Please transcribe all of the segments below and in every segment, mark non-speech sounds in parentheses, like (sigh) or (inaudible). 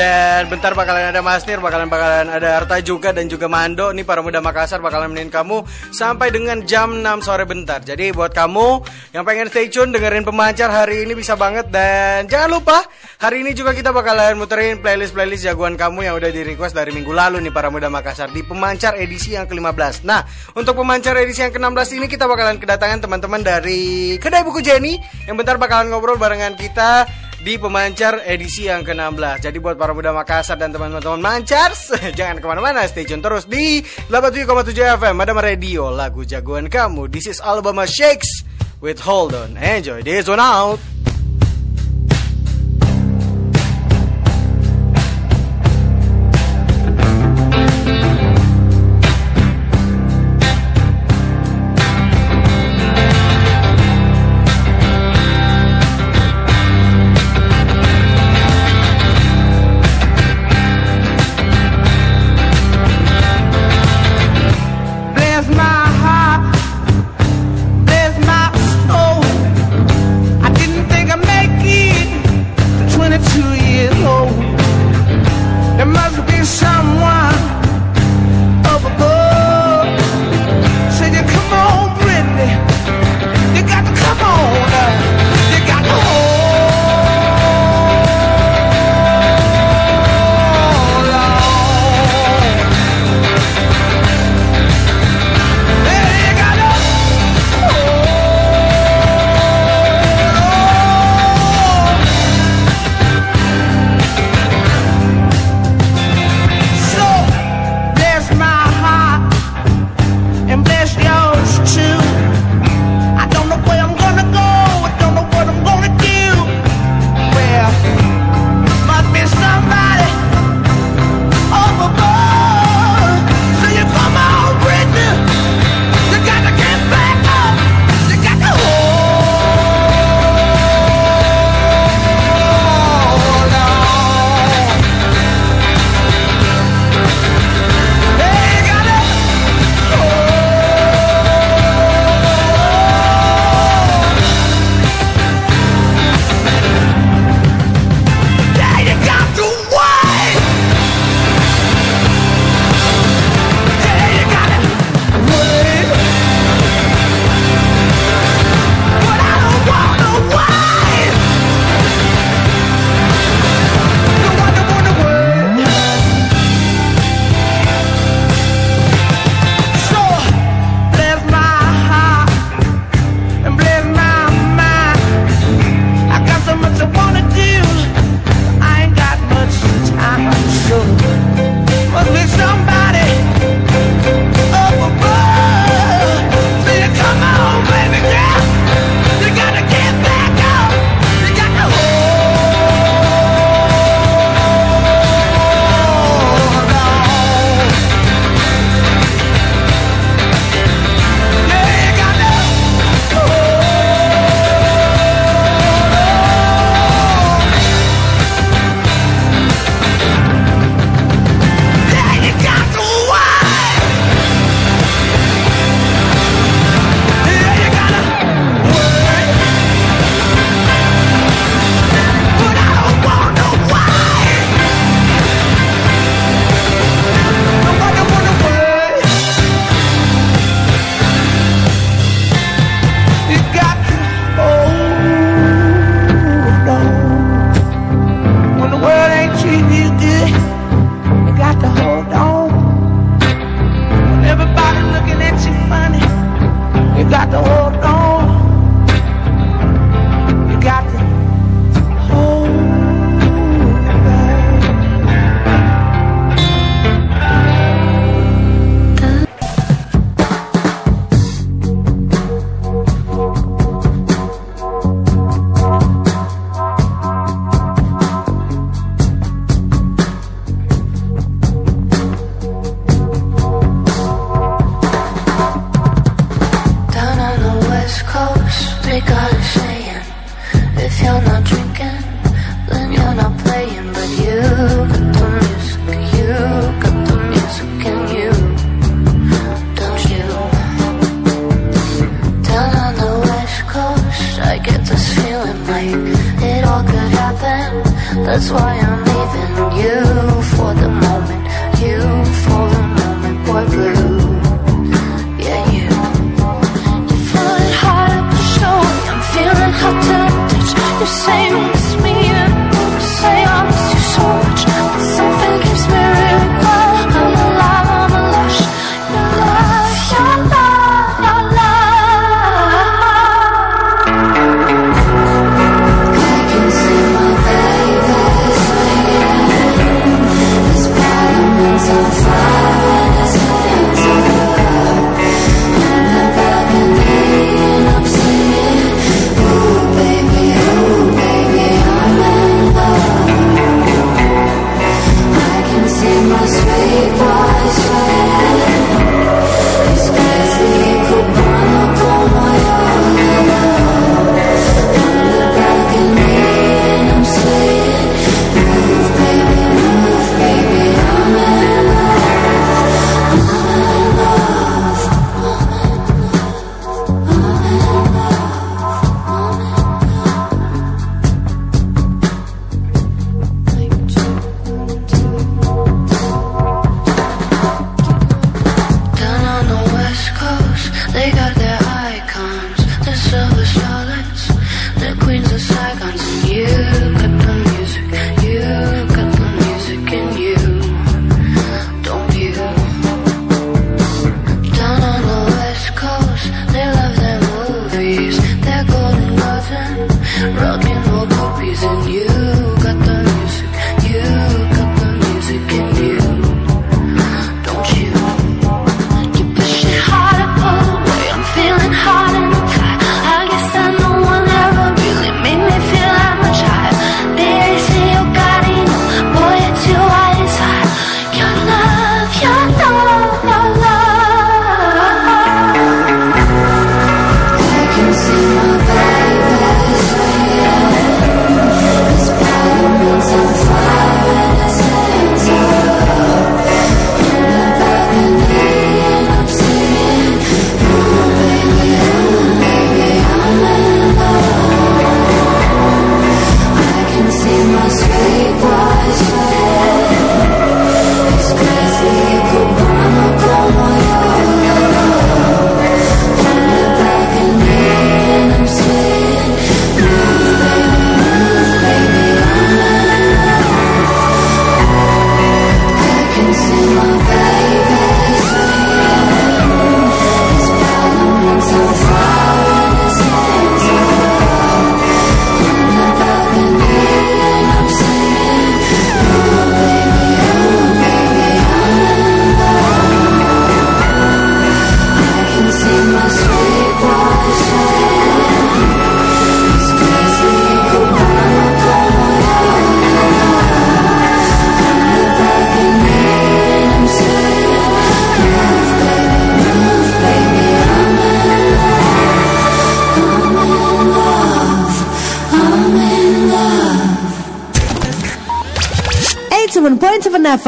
dan bentar bakalan ada Masnir, bakalan bakalan ada Arta juga dan juga Mando. Nih para muda Makassar bakalan menin kamu sampai dengan jam 6 sore bentar. Jadi buat kamu yang pengen stay tune dengerin pemancar hari ini bisa banget dan jangan lupa hari ini juga kita bakalan muterin playlist-playlist jagoan kamu yang udah di request dari minggu lalu nih para muda Makassar di pemancar edisi yang ke-15. Nah, untuk pemancar edisi yang ke-16 ini kita bakalan kedatangan teman-teman dari Kedai Buku Jenny yang bentar bakalan ngobrol barengan kita di pemancar edisi yang ke-16. Jadi buat para muda Makassar dan teman-teman Mancars (laughs) Jangan ke mana-mana, stay tune terus di 87,7 FM Madama Radio, lagu jagoan kamu. This is Alabama Shakes with Hold On. Enjoy this one out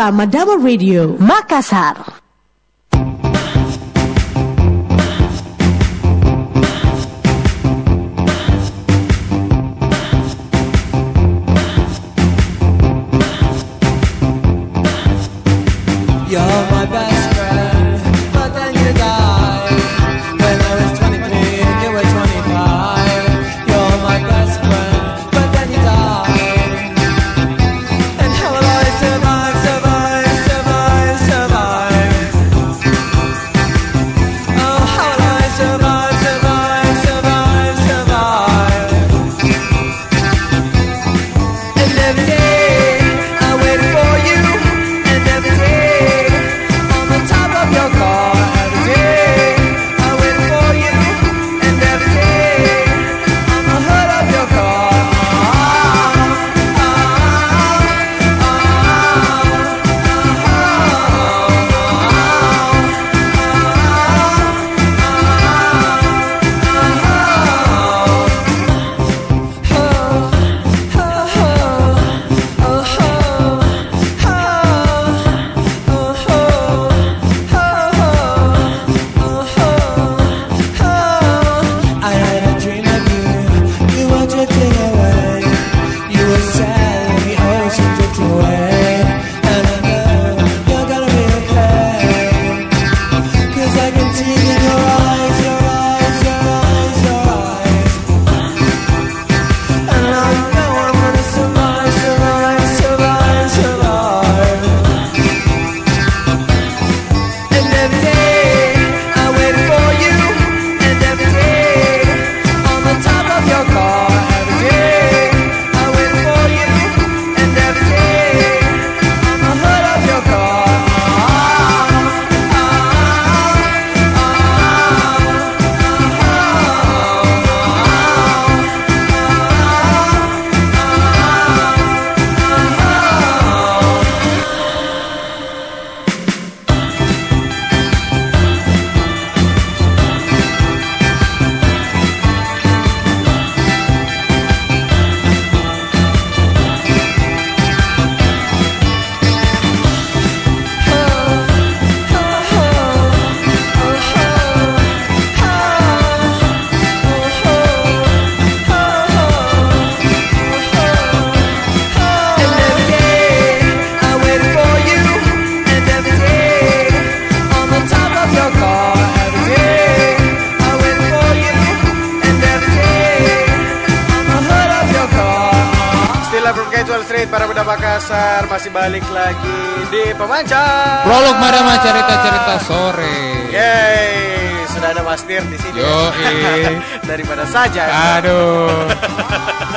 87.7 FM Madama Radio Makassar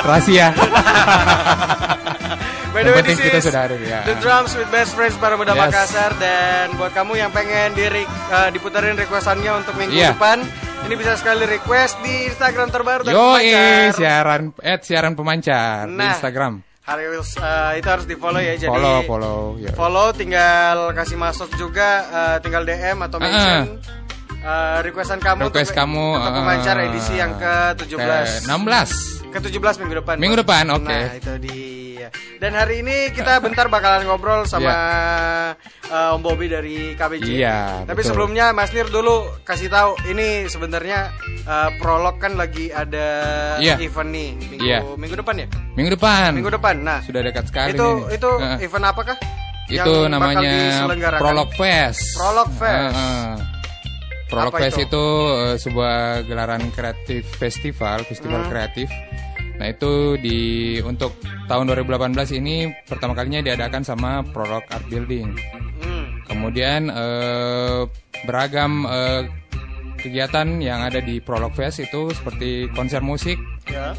Rahasia. (laughs) By the way, this kita is sudah ada, ya. The Drums with Best Friends para muda Yes. Makassar dan buat kamu yang pengen di uh, diputerin requestannya untuk minggu Iya. depan, ini bisa sekali request di Instagram terbaru Yo, Pemancar. siaran at siaran pemancar di Nah. Instagram. Harus uh, itu harus di follow ya jadi Follow, follow. Ya. follow tinggal kasih masuk juga uh, tinggal DM atau mention uh, requestan kamu Request untuk, kamu untuk uh, pemancar edisi yang ke-17 ke 16. Ke-17 minggu depan Minggu depan, oke. nah itu dia dan hari ini kita bentar bakalan ngobrol sama uh, Om Bobby dari KBJ Iya, tapi betul. sebelumnya Mas Nir dulu kasih tahu ini sebenarnya uh, prolog kan lagi ada Iya. event nih minggu Iya. minggu depan ya Minggu depan. minggu depan nah Sudah dekat sekali itu itu Heeh. event apakah? itu namanya? Prolog Fest. Prolog Fest. Heeh. Prolog Apa Fest itu? itu, eh, sebuah gelaran kreatif festival, festival Hmm. kreatif. Nah, itu di untuk tahun 2018 ini pertama kalinya diadakan sama Prolog Art Building. Hmm. Kemudian eh, beragam eh, kegiatan yang ada di Prolog Fest itu seperti konser musik, Ya.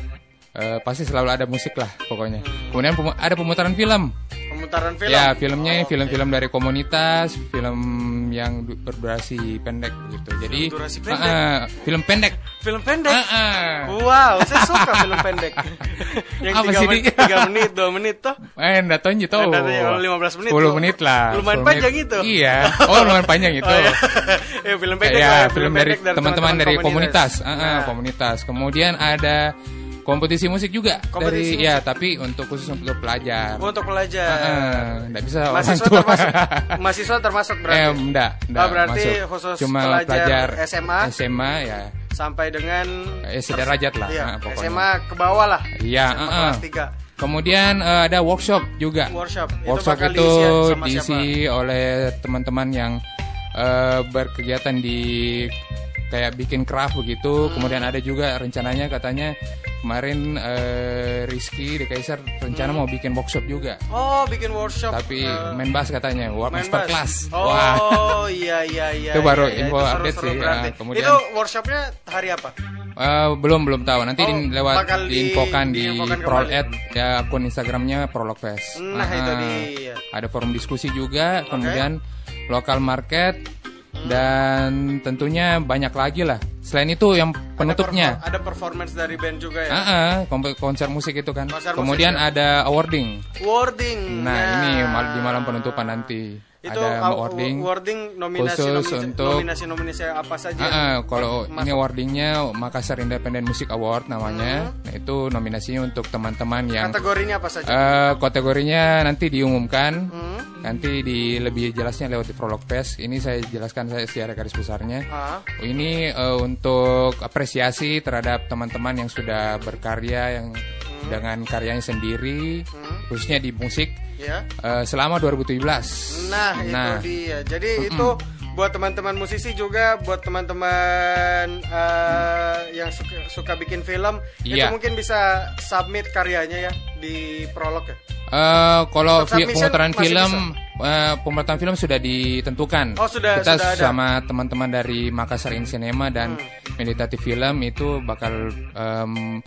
eh, pasti selalu ada musik lah pokoknya. Kemudian pemu- ada pemutaran film. Pemutaran film. Ya, filmnya Oh, film-film dari komunitas, film yang du- berdurasi pendek gitu. Jadi Durasi pendek? Ah, film pendek. Film pendek. Ah, ah. Wow, saya suka film pendek. (laughs) Yang Apa 3 sih, menit, Di? 3 menit, 2 menit tuh. Eh, enggak tahu gitu. Kalau 15 menit 10 tuh. menit lah. Lumayan 10 panjang menit. itu. Iya. (laughs) Oh, lumayan panjang itu. Oh, ya. (laughs) ya, film pendek ya, lah, film dari pendek teman-teman dari komunitas, Ah, ah, Nah, komunitas. Kemudian ada kompetisi musik juga Kompetisi dari ya, tapi untuk khusus untuk pelajar. Untuk pelajar. Nggak bisa orang Mahasiswa tua. termasuk, (laughs) mahasiswa termasuk berarti. Eh, enggak, enggak Oh, berarti masuk. khusus Cuma pelajar SMA? SMA ya. Sampai dengan Eh, sederajat lah, Iya, ah, pokoknya. SMA ke bawah lah. Iya, SMA kelas 3. Kemudian eh, ada workshop juga. Workshop. Itu Workshop itu diisi sama diisi oleh teman-teman yang eh, berkegiatan di kayak bikin craft begitu. Hmm. Kemudian ada juga rencananya katanya kemarin eh, Rizky di Kaiser rencana Hmm. mau bikin workshop juga. Oh, bikin workshop. Tapi eh, main bass katanya, work master bass. class. Oh, Wah. iya iya iya. Itu baru iya, iya. info Itu update seru-seru sih, berarti. ah, kemudian- Itu workshopnya hari apa? Eh, belum belum tahu. Nanti Oh, di- lewat di- diinfokan di, diinfokan Prol. Ed, ya akun Instagramnya Prolog Fest. Nah, Ah, itu ah. dia. Ada forum diskusi juga, kemudian lokal market dan tentunya banyak lagi lah. Selain itu yang penutupnya, Ada, perfor- ada performance dari band juga ya. ah, kompe- konser musik itu kan. Konser musik, kemudian ya. ada awarding. Wording. Nah, ya. ini di malam penutupan nanti itu ada aw- awarding. wording nominasi khusus nominasi, untuk- nominasi nominasi apa saja. Ah, ah, kalau Masuk. ini awardingnya Makassar Independent Music Award namanya. Hmm. Nah, itu nominasinya untuk teman-teman yang Kategorinya apa saja? Eh, kategorinya nanti diumumkan. Hmm. Nanti di lebih jelasnya lewat di Prolog Fest. Ini saya jelaskan saya secara garis besarnya. Ah. Ini eh, untuk apresiasi terhadap teman-teman yang sudah berkarya yang Hmm. dengan karyanya sendiri, khususnya di musik Ya. eh, selama 2017. Nah, itu dia. Jadi itu buat teman-teman musisi juga, buat teman-teman eh, yang suka, suka bikin film, itu Iya. mungkin bisa submit karyanya ya di prolog ya. Eh, kalau submission pemutaran film, eh, pemutaran film sudah ditentukan. Oh, sudah- Kita sudah sama teman-teman dari Makassar In Cinema dan Hmm. Meditative Film itu bakal em,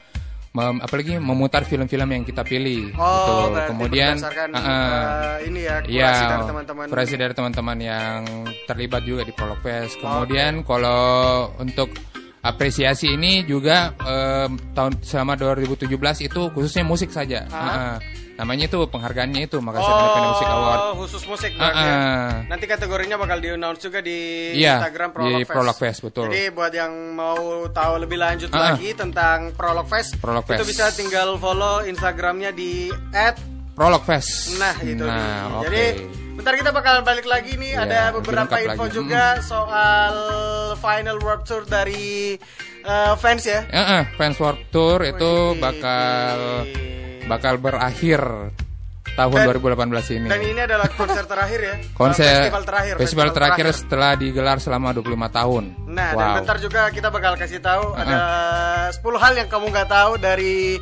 mem- apalagi memutar film-film yang kita pilih. Oh, gitu. Kemudian, berdasarkan ah. eh, ini ya kurasi Iya, dari teman-teman. kurasi dari teman-teman yang terlibat juga di Prolog Fest. Oh, Kemudian kalau untuk apresiasi ini juga em, tahun selama 2017 itu khususnya musik saja. Ah. Namanya itu penghargaannya itu Makassar Independent Music Award. Oh, khusus musik Ah, berarti ya. Nanti kategorinya bakal di-announce juga di Iya, Instagram di Prolog Fest. Prolog Fest, betul. Jadi buat yang mau tahu lebih lanjut ah. lagi tentang Prolog Fest, Prolog itu Fest. bisa tinggal follow Instagramnya di Prolog Fest. Nah itu Nah, dia. oke. Jadi bentar kita bakalan balik lagi nih Iya, ada lebih beberapa info lagi. juga soal final world tour dari eh, fans ya. Eh, eh, Fans World Tour itu Wih. bakal bakal berakhir tahun Dan- 2018 ini. Dan ini adalah konser terakhir ya. (laughs) Konser festival terakhir. festival terakhir setelah digelar selama 25 tahun. Nah, dan wow. bentar juga kita bakal kasih tahu Uh-uh. ada 10 hal yang kamu nggak tahu dari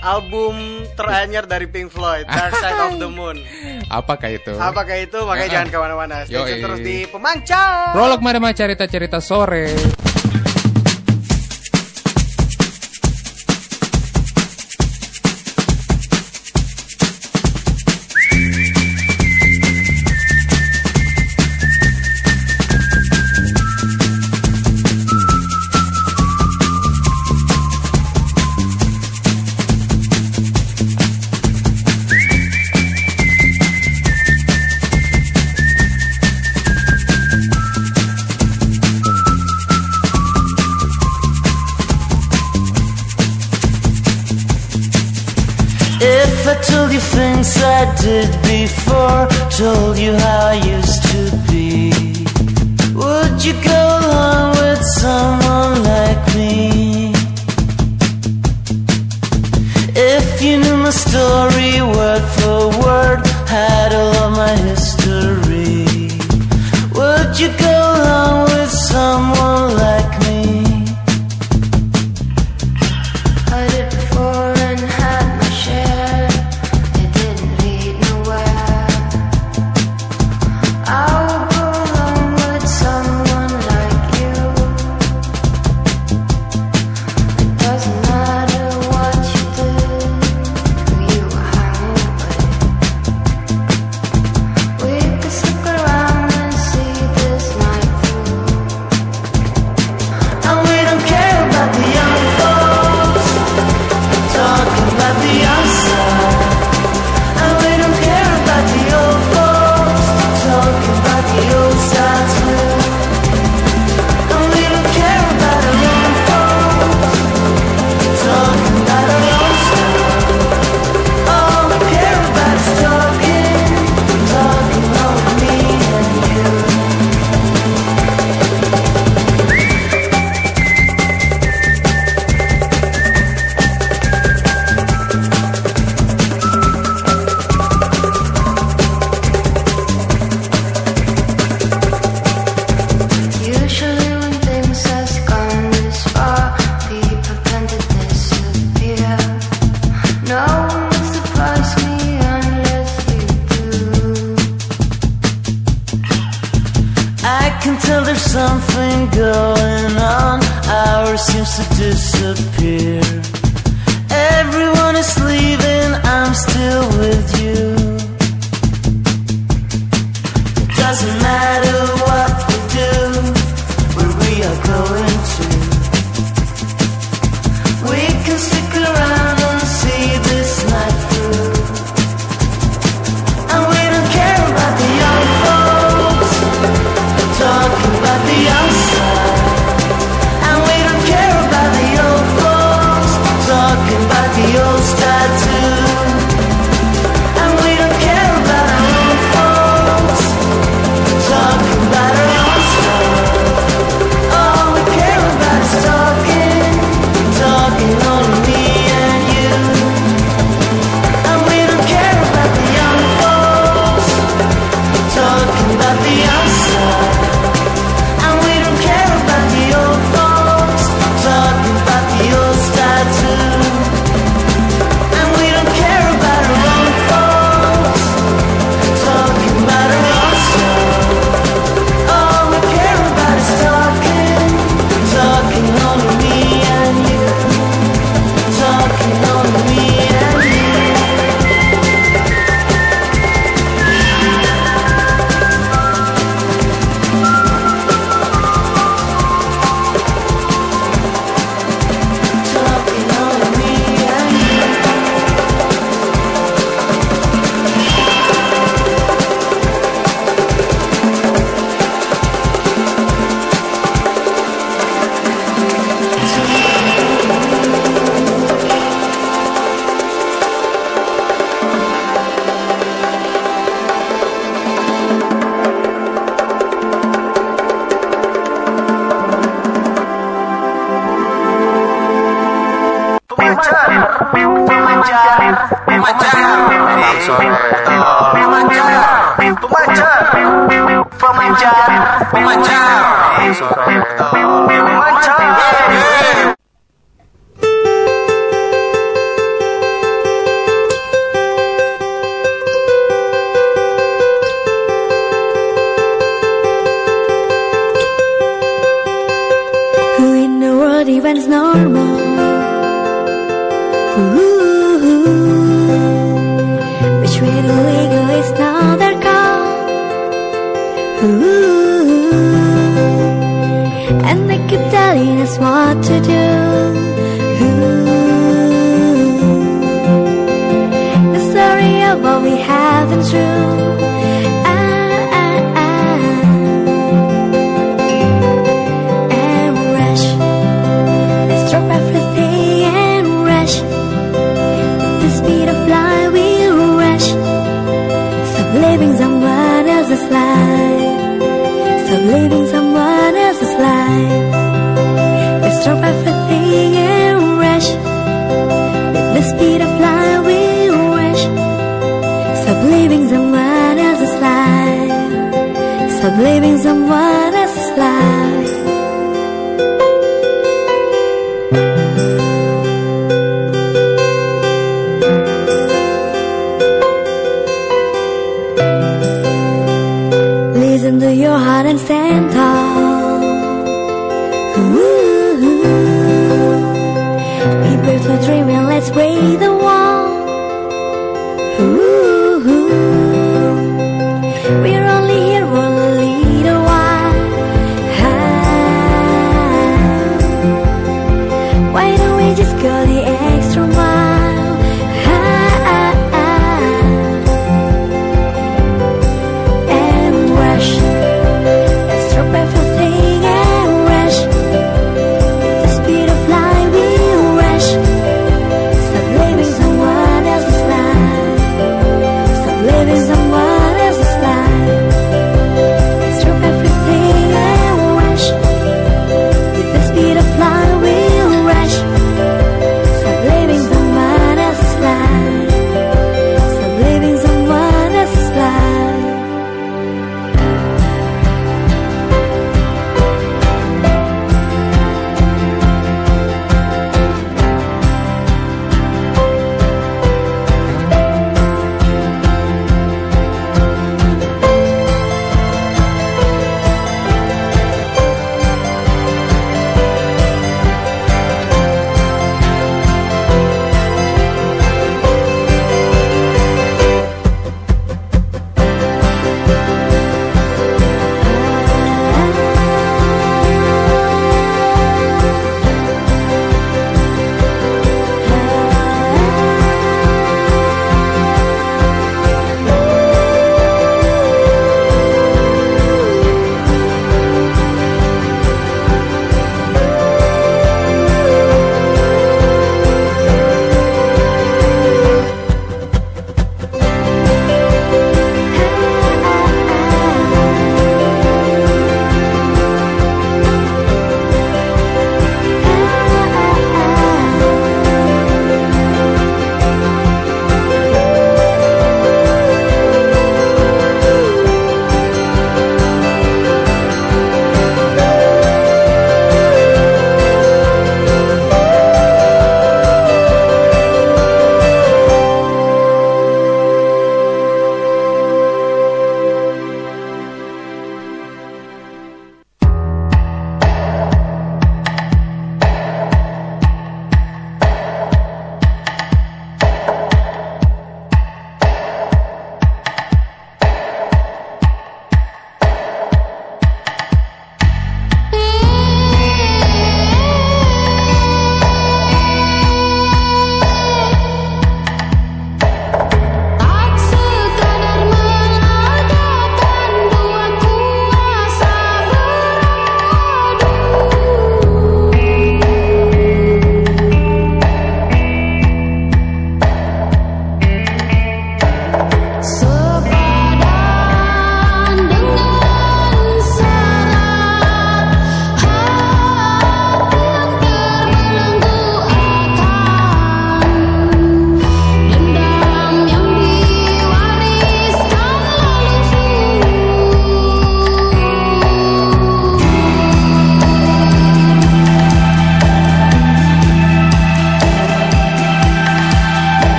album teranyar dari Pink Floyd, Dark Side of the Moon. (laughs) Apakah itu? Apakah itu? Makanya uh -huh. jangan ah. ke mana-mana. Stay terus di Pemancar. Prolog Madama cerita-cerita sore. I did before told you how I used to be. Would you go along with someone like me? If you knew my story word for word, had all of my history.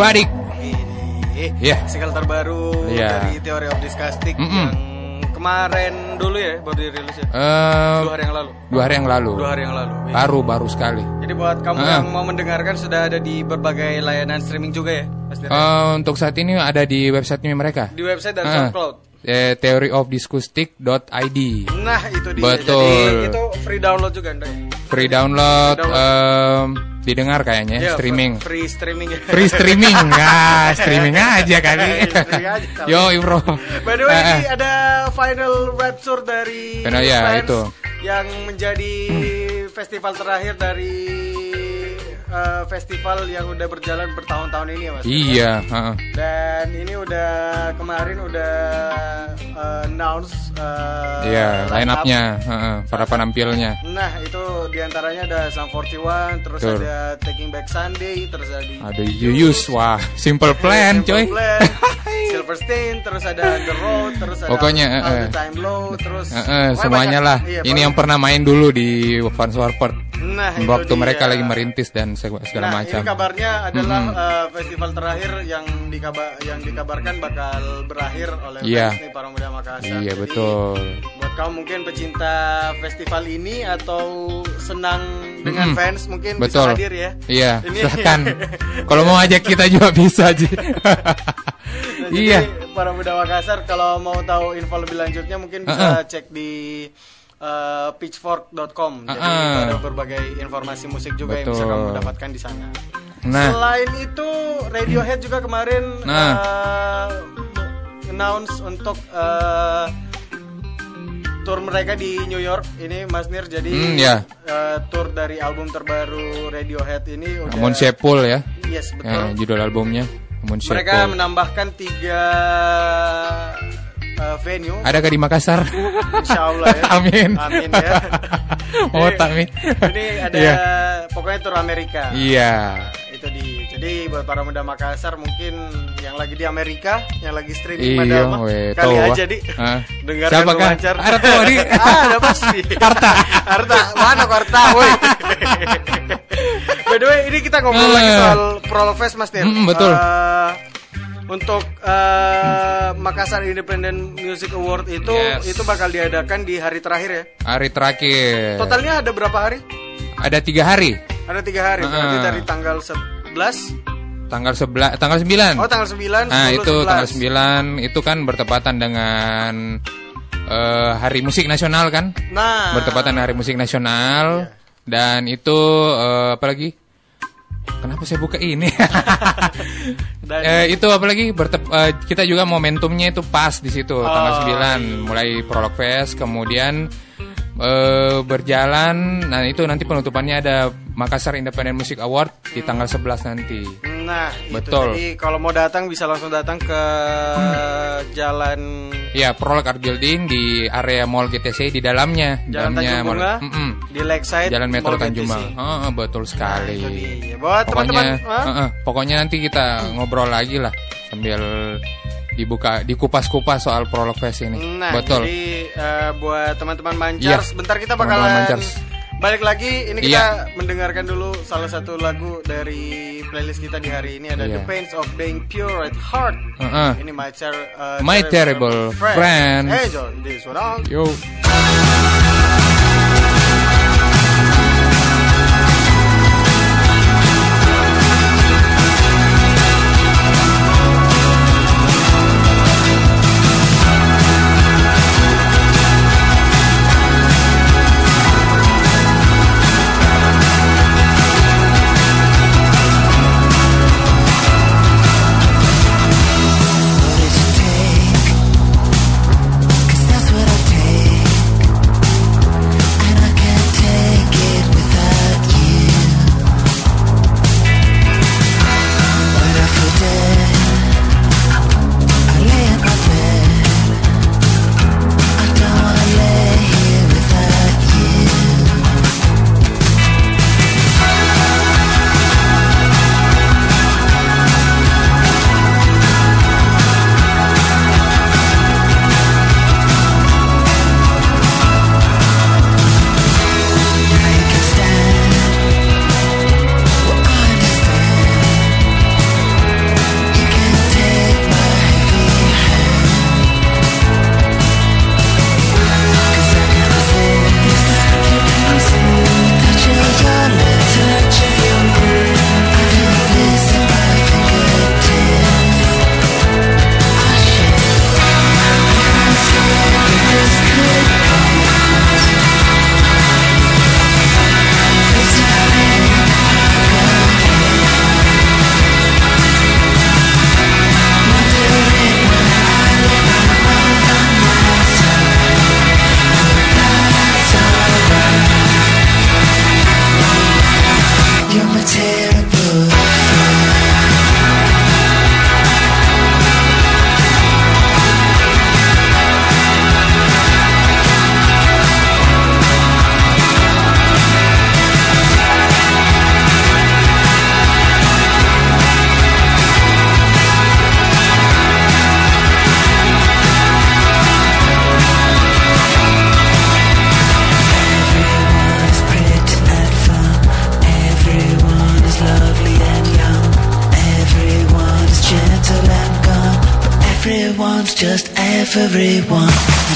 Ini Iya. single terbaru Iya. dari Theory of Disgusting Mm-mm. yang kemarin dulu ya baru dirilis ya. Eh, Dua hari yang lalu. dua hari yang lalu. Dua hari yang lalu. Iya. Baru baru sekali. Jadi buat kamu Ah. yang mau mendengarkan sudah ada di berbagai layanan streaming juga ya? Eh, untuk saat ini ada di websitenya mereka. Di website dan Ah. SoundCloud. Eh, theoryofdiskustic.id. Nah, itu dia. Betul. Jadi itu free download juga. Free download, Free em, didengar kayaknya Iya, streaming. Free streaming. Free streaming, (laughs) ya streaming aja kali. Streaming aja kali. Yo, bro. By the way, Eh, ini eh. ada final rapture dari Final, ya, itu. yang menjadi festival terakhir dari eh, festival yang udah berjalan bertahun-tahun ini ya, Mas. Iya, heeh. Dan ini udah kemarin udah eh, announce eh, Iya, line up. up-nya, heeh, para penampilnya. Nah, itu di antaranya ada Sam 41, terus ada Taking Back Sunday, terus ada Ada Yuyus, wah, simple plan, Simple coy. (laughs) Plan, Silverstein, terus ada The Road, terus ada Pokoknya, All eh, the. Time Low, terus Heeh, pokoknya semuanya banyak. lah. Iya, Ini yang pernah main dulu di Fans Warpert. Nah, Waktu mereka lagi merintis dan segala nah, macam. ini kabarnya adalah eh, festival terakhir yang dikabar yang dikabarkan bakal berakhir oleh Iya. nih para muda Makassar. Iya, Jadi, betul. Buat kamu mungkin pecinta festival ini atau senang dengan Mm-mm. fans mungkin Betul. bisa hadir ya. Iya, (laughs) Ini- silakan. (laughs) Kalau mau ajak kita juga (laughs) bisa aja. Nah, jadi iya. para muda Makassar kalau mau tahu info lebih lanjutnya mungkin bisa Uh-uh. cek di uh, pitchfork.com. Jadi Uh-uh. itu ada berbagai informasi musik juga yang bisa Betul. kamu dapatkan di sana. Nah. Selain itu Radiohead juga kemarin Nah. uh, announce untuk uh, tour mereka di New York ini Mas Nir jadi Hmm, ya. uh, tour dari album terbaru Radiohead ini udah Sepul ya. Yes, betul. Eh, judul albumnya Mereka menambahkan tiga uh, venue. Adakah di Makassar? Insya Allah ya. (laughs) Amin. Amin ya. (laughs) Oh, Jadi- amin. Ini ada Iya. pokoknya tur Amerika. Iya. Itu di. Jadi buat para muda Makassar mungkin yang lagi di Amerika, yang lagi streaming Iya, Madama, weh, kali tahu, aja di Hah? dengarkan Siapa, Kak? wawancara. Ada tuh, di. (laughs) ah, ada pasti. Harta. Harta. Mana Harta, woi. By the way, ini kita ngobrol Eh. lagi soal Prolog Fest Mas Nir. Mm, betul. Eh, untuk eh, Makassar Independent Music Award itu Yes. itu bakal diadakan di hari terakhir ya. Hari terakhir. Totalnya ada berapa hari? Ada tiga hari. Ada tiga hari. Berarti Ah. dari tanggal 11 Tanggal 11, tanggal 9. Oh tanggal 9 Nah 10, itu 11. tanggal 9 itu kan bertepatan dengan eh, Hari Musik Nasional kan? Nah Bertepatan Hari Musik Nasional dan itu eh, apa lagi? Kenapa saya buka ini? (laughs) Dan- Eh, itu apa lagi? Bertep, eh, kita juga momentumnya itu pas di situ tanggal 9 mulai Prolog Fest kemudian eh, berjalan nah itu nanti penutupannya ada Makassar Independent Music Award di tanggal 11 nanti. Nah itu. Betul. Jadi kalau mau datang bisa langsung datang ke jalan Ya, Prolog Art Building di area Mall GTC di dalamnya. Jalan dalamnya Tanjung Bunga Mall- Mm-mm. di Lakeside Jalan Metro Tanjung. Bunga. Heeh, betul sekali. Nah, itu dia. Buat pokoknya, teman-teman, hah? heeh, pokoknya nanti kita ngobrol lagi lah sambil dibuka dikupas-kupas soal Prolog Fest ini. Nah, betul. jadi eh, buat teman-teman Mancar, Iya. sebentar kita bakalan Mancars. Balik lagi. Ini kita Iya. mendengarkan dulu salah satu lagu dari playlist kita di hari ini ada Iya. The Pains of Being Pure at Heart. Heeh. Ini My, Ter- eh, My Terrible Friends. Enjoy this one. Yo. Just everyone.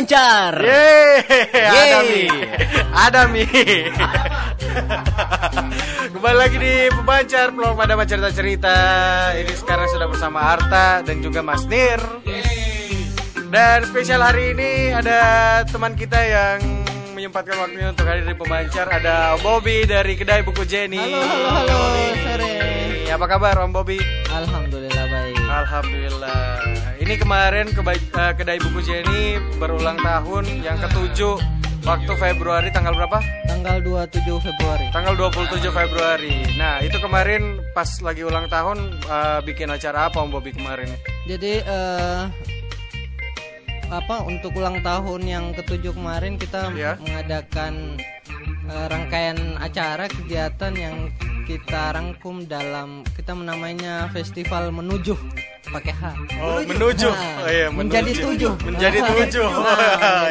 Di pemancar. Yeay, ada Yeay. mi, ada mi. Kembali lagi di Pemancar, Pelong Madama Cerita-Cerita Ini sekarang sudah bersama Arta dan juga Mas Nir Dan spesial hari ini ada teman kita yang menyempatkan waktunya untuk hadir di Pemancar Ada Om Bobby dari Kedai Buku Jenny Halo, halo, halo, sore. Apa kabar Om Bobby? Alhamdulillah baik. Alhamdulillah. Ini kemarin keba- eh, kedai buku Jenny berulang tahun yang ketujuh waktu Februari tanggal berapa? Tanggal 27 Februari. Tanggal 27 Februari. Nah, itu kemarin pas lagi ulang tahun eh, bikin acara apa Om Bobby kemarin? Jadi eh apa untuk ulang tahun yang ketujuh kemarin kita Ya. mengadakan eh, rangkaian acara kegiatan yang kita rangkum dalam kita menamainya festival menuju pakai H. Oh, menuju. Nah, Oh, iya, menjadi tujuh. Menjadi tujuh. Nah.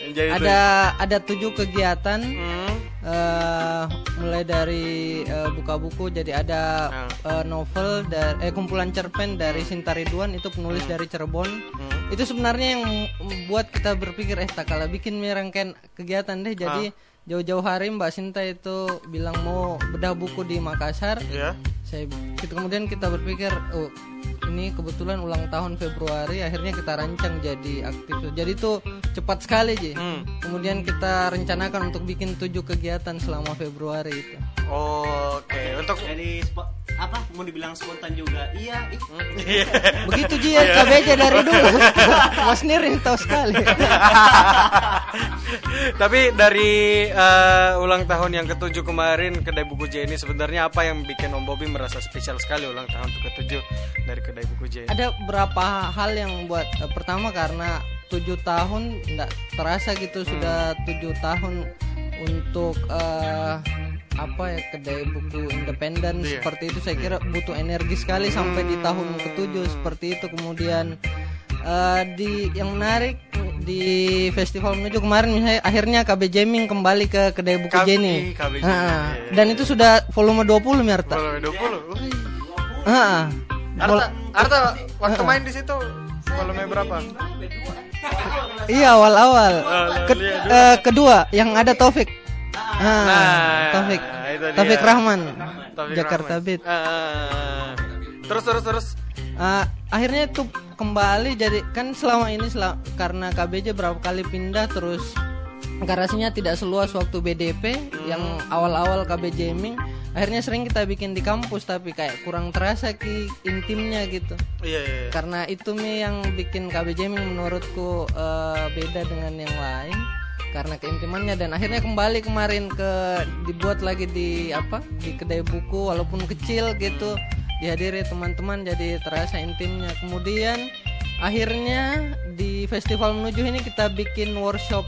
Menjadi Ada ada tujuh kegiatan. Hmm. eh, mulai dari eh, buka buku jadi ada Ah. eh, novel dari eh kumpulan cerpen dari Sinta Ridwan itu penulis dari Cirebon Hmm. itu sebenarnya yang membuat kita berpikir eh tak kalah bikin nih rangkaian kegiatan deh jadi Ah. jauh-jauh hari Mbak Sinta itu bilang mau bedah buku di Makassar Ya. saya kemudian kita berpikir oh ini kebetulan ulang tahun Februari akhirnya kita rancang jadi aktif. Jadi itu cepat sekali Ji. Hmm. kemudian kita rencanakan untuk bikin tujuh kegiatan selama Februari itu. Oke, untuk Jadi apa? Mau dibilang spontan juga? Iya. Iya. (laughs) begitu Ji ya. KBJ dari dulu. (laughs) Mas Nir tahu sekali. (laughs) Tapi dari eh, ulang tahun yang ketujuh kemarin kedai buku J ini sebenarnya apa yang bikin Om Bobby merasa spesial sekali ulang tahun ke ketujuh? Dari kedai buku J? ada beberapa hal yang membuat eh, pertama karena tujuh tahun tidak terasa gitu sudah tujuh tahun untuk eh, apa ya kedai buku independen Iya. seperti itu saya kira butuh energi sekali sampai di tahun ketujuh seperti itu kemudian eh, di yang menarik di festival menuju kemarin misalnya akhirnya KB Jamming kembali ke kedai buku Kab- Jenny KB Jamming, iya. dan itu sudah volume 20 Mirta Kalau 20. Wih. Arta, Arta waktu main di situ volume berapa? Iya awal-awal. Ke- eh, kedua yang ada Taufik. Ah, Nah, Taufik. dia. Taufik Rahman. Taufik Jakarta Rahman. Beat. Ah, terus terus terus. Ah, akhirnya itu kembali jadi kan selama ini sel- karena KBJ berapa kali pindah terus garasinya tidak seluas waktu BDP yang awal-awal KB Jamming akhirnya sering kita bikin di kampus tapi kayak kurang terasa ki intimnya gitu. Iya iya. iya. karena itu mi yang bikin KB Jamming menurutku eh, beda dengan yang lain. Karena keintimannya dan akhirnya kembali kemarin ke dibuat lagi di apa di kedai buku walaupun kecil gitu. Dihadiri teman-teman jadi terasa intimnya. Kemudian akhirnya di festival menuju ini kita bikin workshop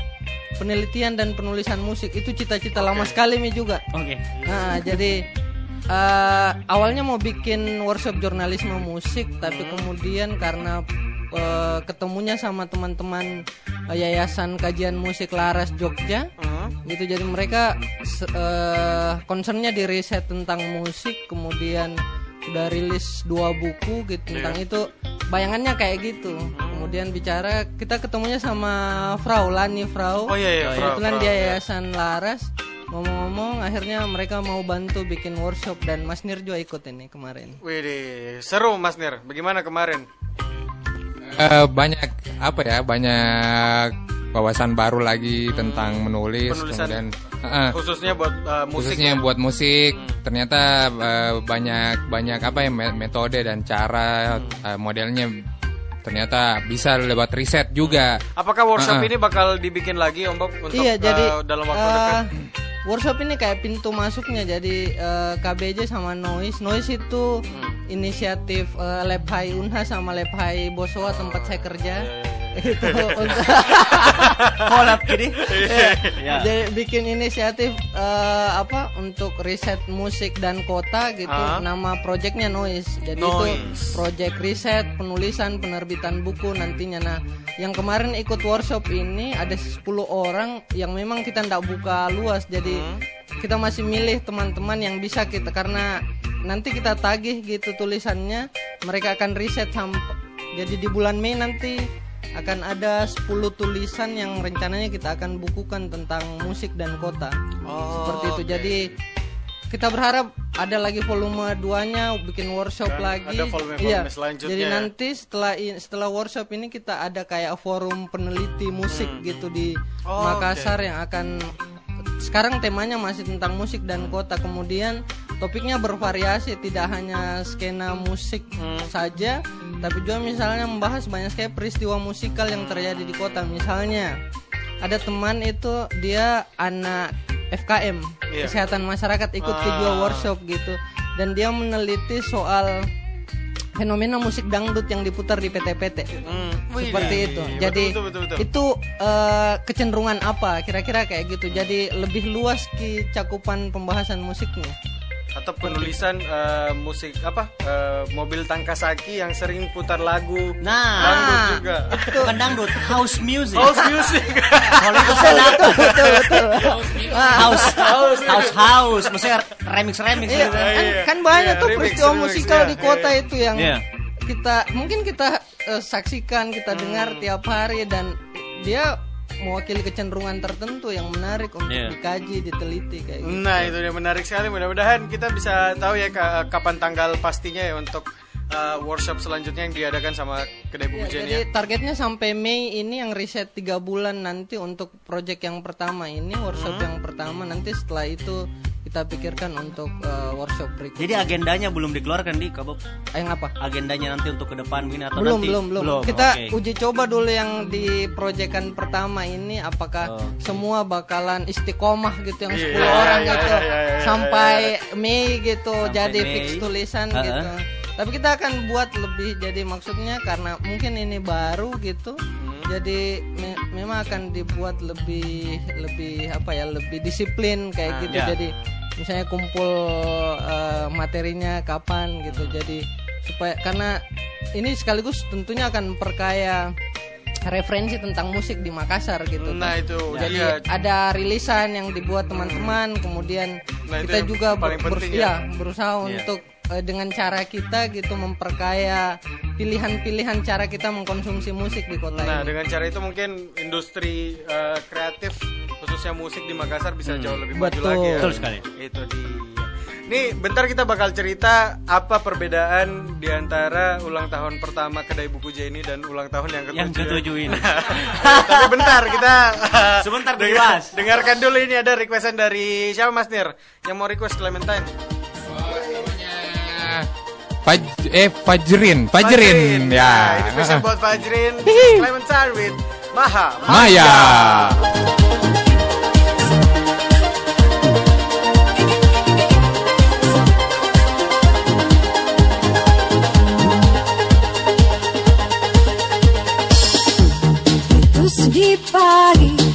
penelitian dan penulisan musik. Itu cita-cita lama sekali mi juga. Oke. Nah, jadi eh, awalnya mau bikin workshop jurnalisme musik, tapi kemudian karena eh, ketemunya sama teman-teman eh, Yayasan Kajian Musik Laras Jogja, gitu. Jadi mereka eh, concernnya di riset tentang musik, kemudian udah rilis dua buku gitu tentang itu. Bayangannya kayak gitu. Kemudian bicara kita ketemunya sama Frau Lani Frau. Oh, iya, iya, Frau, Kebetulan Frau, dia iya. Yayasan Laras ngomong-ngomong akhirnya mereka mau bantu bikin workshop dan Mas Nir juga ikut ini kemarin Wih, seru Mas Nir. Bagaimana kemarin? Eh, banyak apa ya banyak wawasan baru lagi tentang menulis Penulisan. kemudian Khususnya buat eh, musik. khususnya ya? buat musik ternyata eh, banyak banyak apa ya me- metode dan cara eh, modelnya ternyata bisa lewat riset juga Apakah workshop Heeh. ini bakal dibikin lagi Om Bob untuk iya jadi dalam waktu eh, dekat? Workshop ini kayak pintu masuknya jadi eh, KBJ sama Noise Noise itu Hmm. inisiatif eh, Lab Hai Unha sama Lab Hai Bosowa tempat saya kerja iya, (laughs) itu (laughs) untuk Kolab gini. Iya. Ya. Jadi bikin inisiatif eh, apa untuk riset musik dan kota gitu. Ah. Nama projectnya Noise. Jadi Noise. itu project riset, penulisan, penerbitan buku nantinya. Nah, yang kemarin ikut workshop ini ada 10 orang yang memang kita tidak buka luas. Jadi Hmm. kita masih milih teman-teman yang bisa kita karena nanti kita tagih gitu tulisannya, mereka akan riset sampai jadi di bulan Mei nanti akan ada 10 tulisan yang rencananya kita akan bukukan tentang musik dan kota. Oh, Seperti itu. oke. Jadi kita berharap ada lagi volume 2-nya bikin workshop Dan lagi. ada volume-volume Iya. selanjutnya Jadi nanti setelah setelah workshop ini kita ada kayak forum peneliti musik gitu di Hmm. Oh, Makassar yang akan sekarang temanya masih tentang musik dan kota. Kemudian topiknya bervariasi, tidak hanya skena musik Hmm. saja, tapi juga misalnya membahas banyak sekali peristiwa musikal yang terjadi di kota. Misalnya ada teman itu dia anak FKM Iya. kesehatan masyarakat ikut ke Ah. dua workshop gitu dan dia meneliti soal fenomena musik dangdut yang diputar di PT-PT Hmm. Seperti iya, itu. iya, Jadi betul, betul, betul, betul. itu eh, kecenderungan apa? Kira-kira kayak gitu. Jadi lebih luas ki cakupan pembahasan musiknya. Atau penulisan eh, musik apa eh, mobil Tangkasaki yang sering putar lagu Nah. dangdut juga Bukan dangdut, house music. house music Kalau itu saya betul betul. Ah, House, house, house, house. Maksudnya remix remix iya, gitu. kan, Iya. kan banyak Iya, tuh remix, peristiwa remix, musikal iya, di kota iya. itu yang Iya. kita mungkin kita eh, saksikan, kita Hmm. dengar tiap hari dan dia mewakili kecenderungan tertentu yang menarik untuk Iya. dikaji, diteliti kayak gitu. Nah itu dia menarik sekali. Mudah-mudahan kita bisa tahu ya ka- kapan tanggal pastinya ya untuk uh, workshop selanjutnya yang diadakan sama kedai buku Ya, Jenny. jadi ya. targetnya sampai Mei ini yang riset tiga bulan nanti untuk project yang pertama ini workshop Hmm. yang pertama nanti setelah itu kita pikirkan untuk eh, workshop berikutnya. Jadi agendanya belum dikeluarkan di Kabob. yang apa? Agendanya nanti untuk ke depan ini atau belum nanti? belum belum kita oke. uji coba dulu yang di proyekan pertama ini apakah Oh. semua bakalan istiqomah gitu yang 10 Iya, orang iya, gitu iya, iya, iya, sampai Mei gitu Sampai jadi Mei. fix tulisan Ha-ha. gitu tapi kita akan buat lebih jadi maksudnya karena mungkin ini baru gitu Hmm. jadi me- memang akan dibuat lebih lebih apa ya lebih disiplin kayak Ah, gitu ya. jadi misalnya kumpul eh, materinya kapan gitu jadi supaya karena ini sekaligus tentunya akan memperkaya referensi tentang musik di Makassar gitu Nah itu jadi iya. ada rilisan yang dibuat teman-teman kemudian Nah, kita juga ber- ya. ya, berusaha Iya. untuk eh, dengan cara kita gitu memperkaya pilihan-pilihan cara kita mengkonsumsi musik di kota Nah ini. dengan cara itu mungkin industri uh, kreatif khususnya musik di Makassar bisa jauh lebih maju Betul. lagi ya. Betul sekali. Itu dia. Nih, bentar kita bakal cerita apa perbedaan di antara ulang tahun pertama kedai buku Jenny dan ulang tahun yang ketujuh. Yang ketujuh ini. (laughs) Tapi bentar kita (laughs) Sebentar, dengar- dengarkan dulu ini ada requestan dari siapa Mas Nir yang mau request Clementine. Faj eh Fajrin, Fajrin, Nah, ya. ini spesial buat Fajrin. (laughs) Clementine with Maha. Maya. Terus di pagi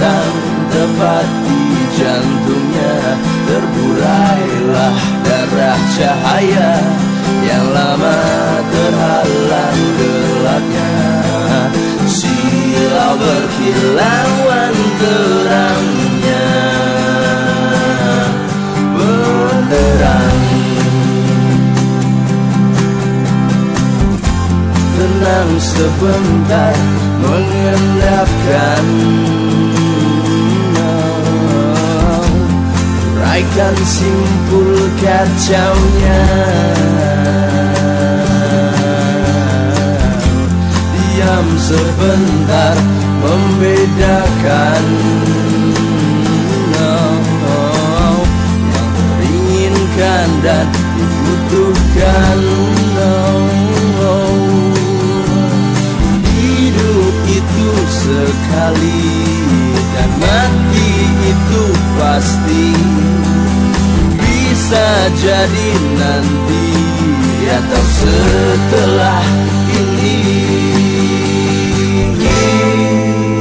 melintang Tepat di jantungnya. Terburailah darah cahaya Yang lama terhalang gelapnya. Silau berkilauan terangnya. Benderang tenang sebentar mengendapkan Uraikan simpul kacaunya Diam sebentar membedakan. Yang teringinkan dan dibutuhkan. Hidup itu sekali dan mati itu pasti Bisa jadi nanti atau setelah ini.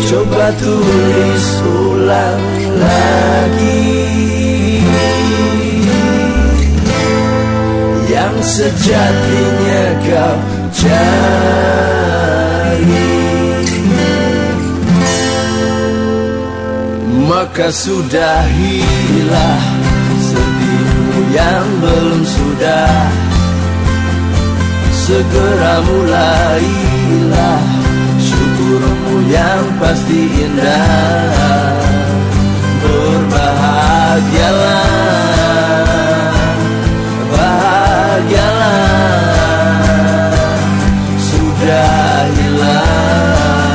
Coba tulis ulang lagi. Yang sejatinya kau cari. Maka sudahilah sedihmu yang belum sudah. Segera mulailah syukurmu yang pasti indah. Berbahagialah, bahagialah Sudah hilang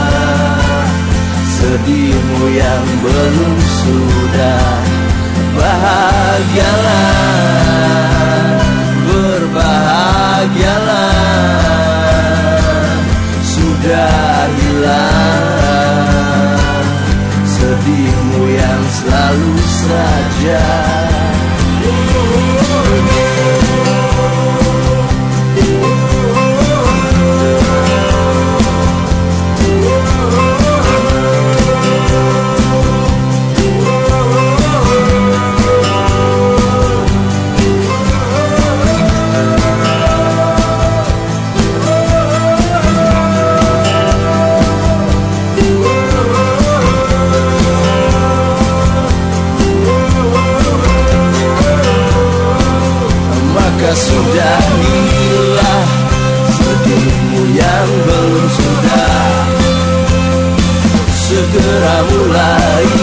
sedihmu yang belum sudah Bahagialah, berbahagialah Sudah hilang. Sedihmu yang selalu saja sudahilah sedihmu yang belum sudah Segera mulailah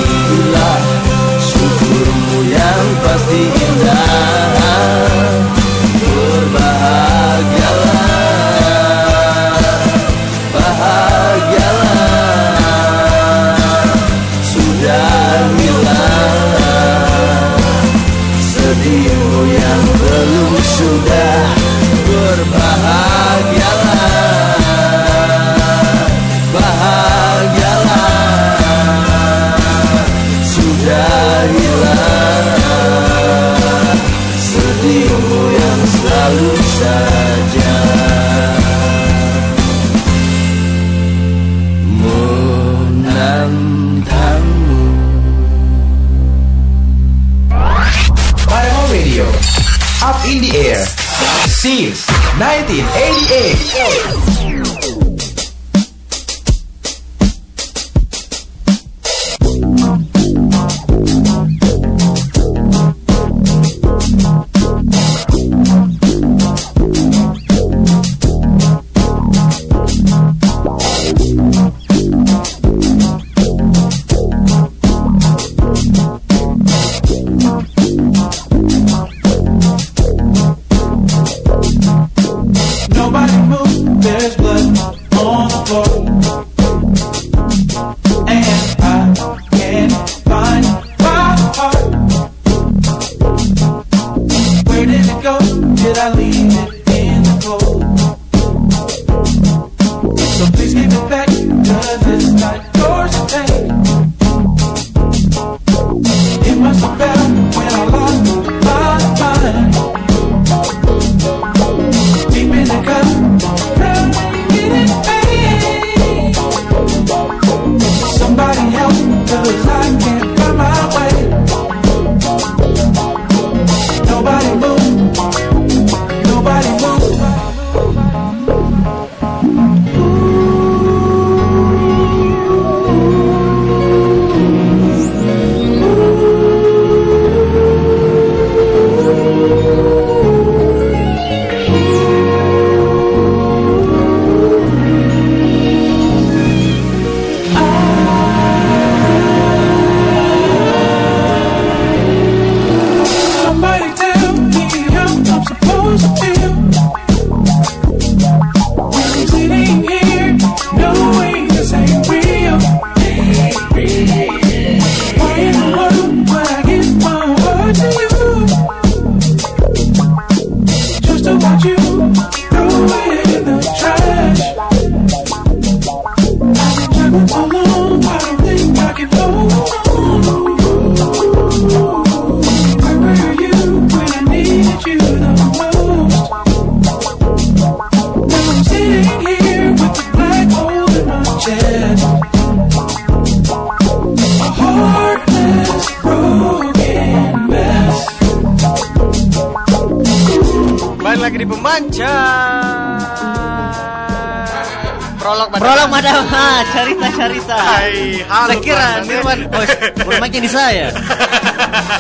bermain di saya.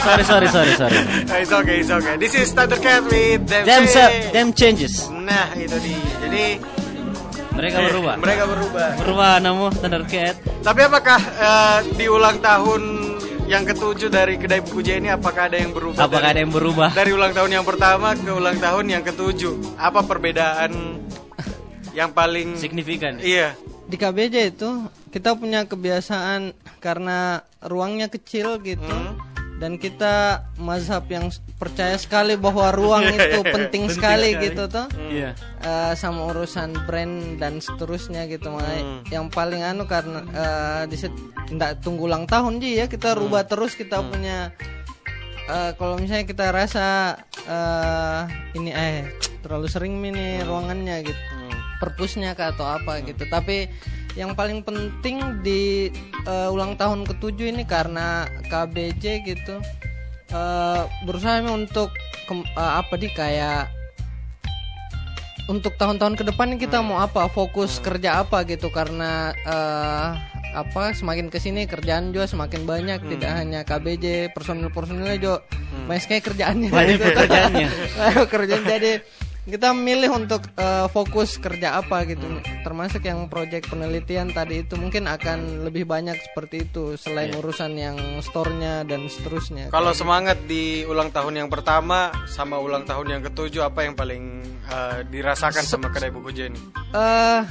sorry, sorry, sorry, sorry. It's okay, it's okay. This is Thundercat with them. Them them changes. Nah, itu dia. Jadi Mereka eh, berubah. Mereka berubah. Berubah nama Thundercat. Tapi apakah eh, di ulang tahun yang ketujuh dari kedai buku J ini apakah ada yang berubah? Apakah dari, ada yang berubah? dari ulang tahun yang pertama ke ulang tahun yang ketujuh? Apa perbedaan (laughs) yang paling Signifikan. Iya. Di KBJ itu kita punya kebiasaan karena ruangnya kecil gitu Hmm. dan kita mazhab yang percaya sekali bahwa ruang Iya, itu iya, iya. penting, Penting sekali, sekali. gitu tuh Iya. Eh, sama urusan brand dan seterusnya gitu makanya Hmm. yang paling anu karena eh, di nggak tunggu ulang tahun ji ya kita Hmm. rubah terus kita punya eh, kalau misalnya kita rasa eh, ini eh terlalu sering Hmm. ini ruangannya gitu perpusnya kah atau apa gitu. Tapi yang paling penting di eh, ulang tahun ketujuh ini karena KBJ gitu eh, berusaha untuk kem- eh, apa di kayak untuk tahun-tahun ke depan kita mau apa fokus kerja apa gitu. Karena eh, apa semakin ke sini kerjaan juga semakin banyak. Tidak hanya KBJ personil-personilnya juga banyak sekali kerjaannya. Banyak (laughs) gitu. pekerjaannya. kerjaan. Jadi kita milih untuk eh, fokus kerja apa gitu termasuk yang proyek penelitian tadi itu mungkin akan lebih banyak seperti itu selain urusan yang store-nya dan seterusnya Kalau semangat di ulang tahun yang pertama sama ulang tahun yang ketujuh apa yang paling eh, dirasakan sama kedai buku J ini? eh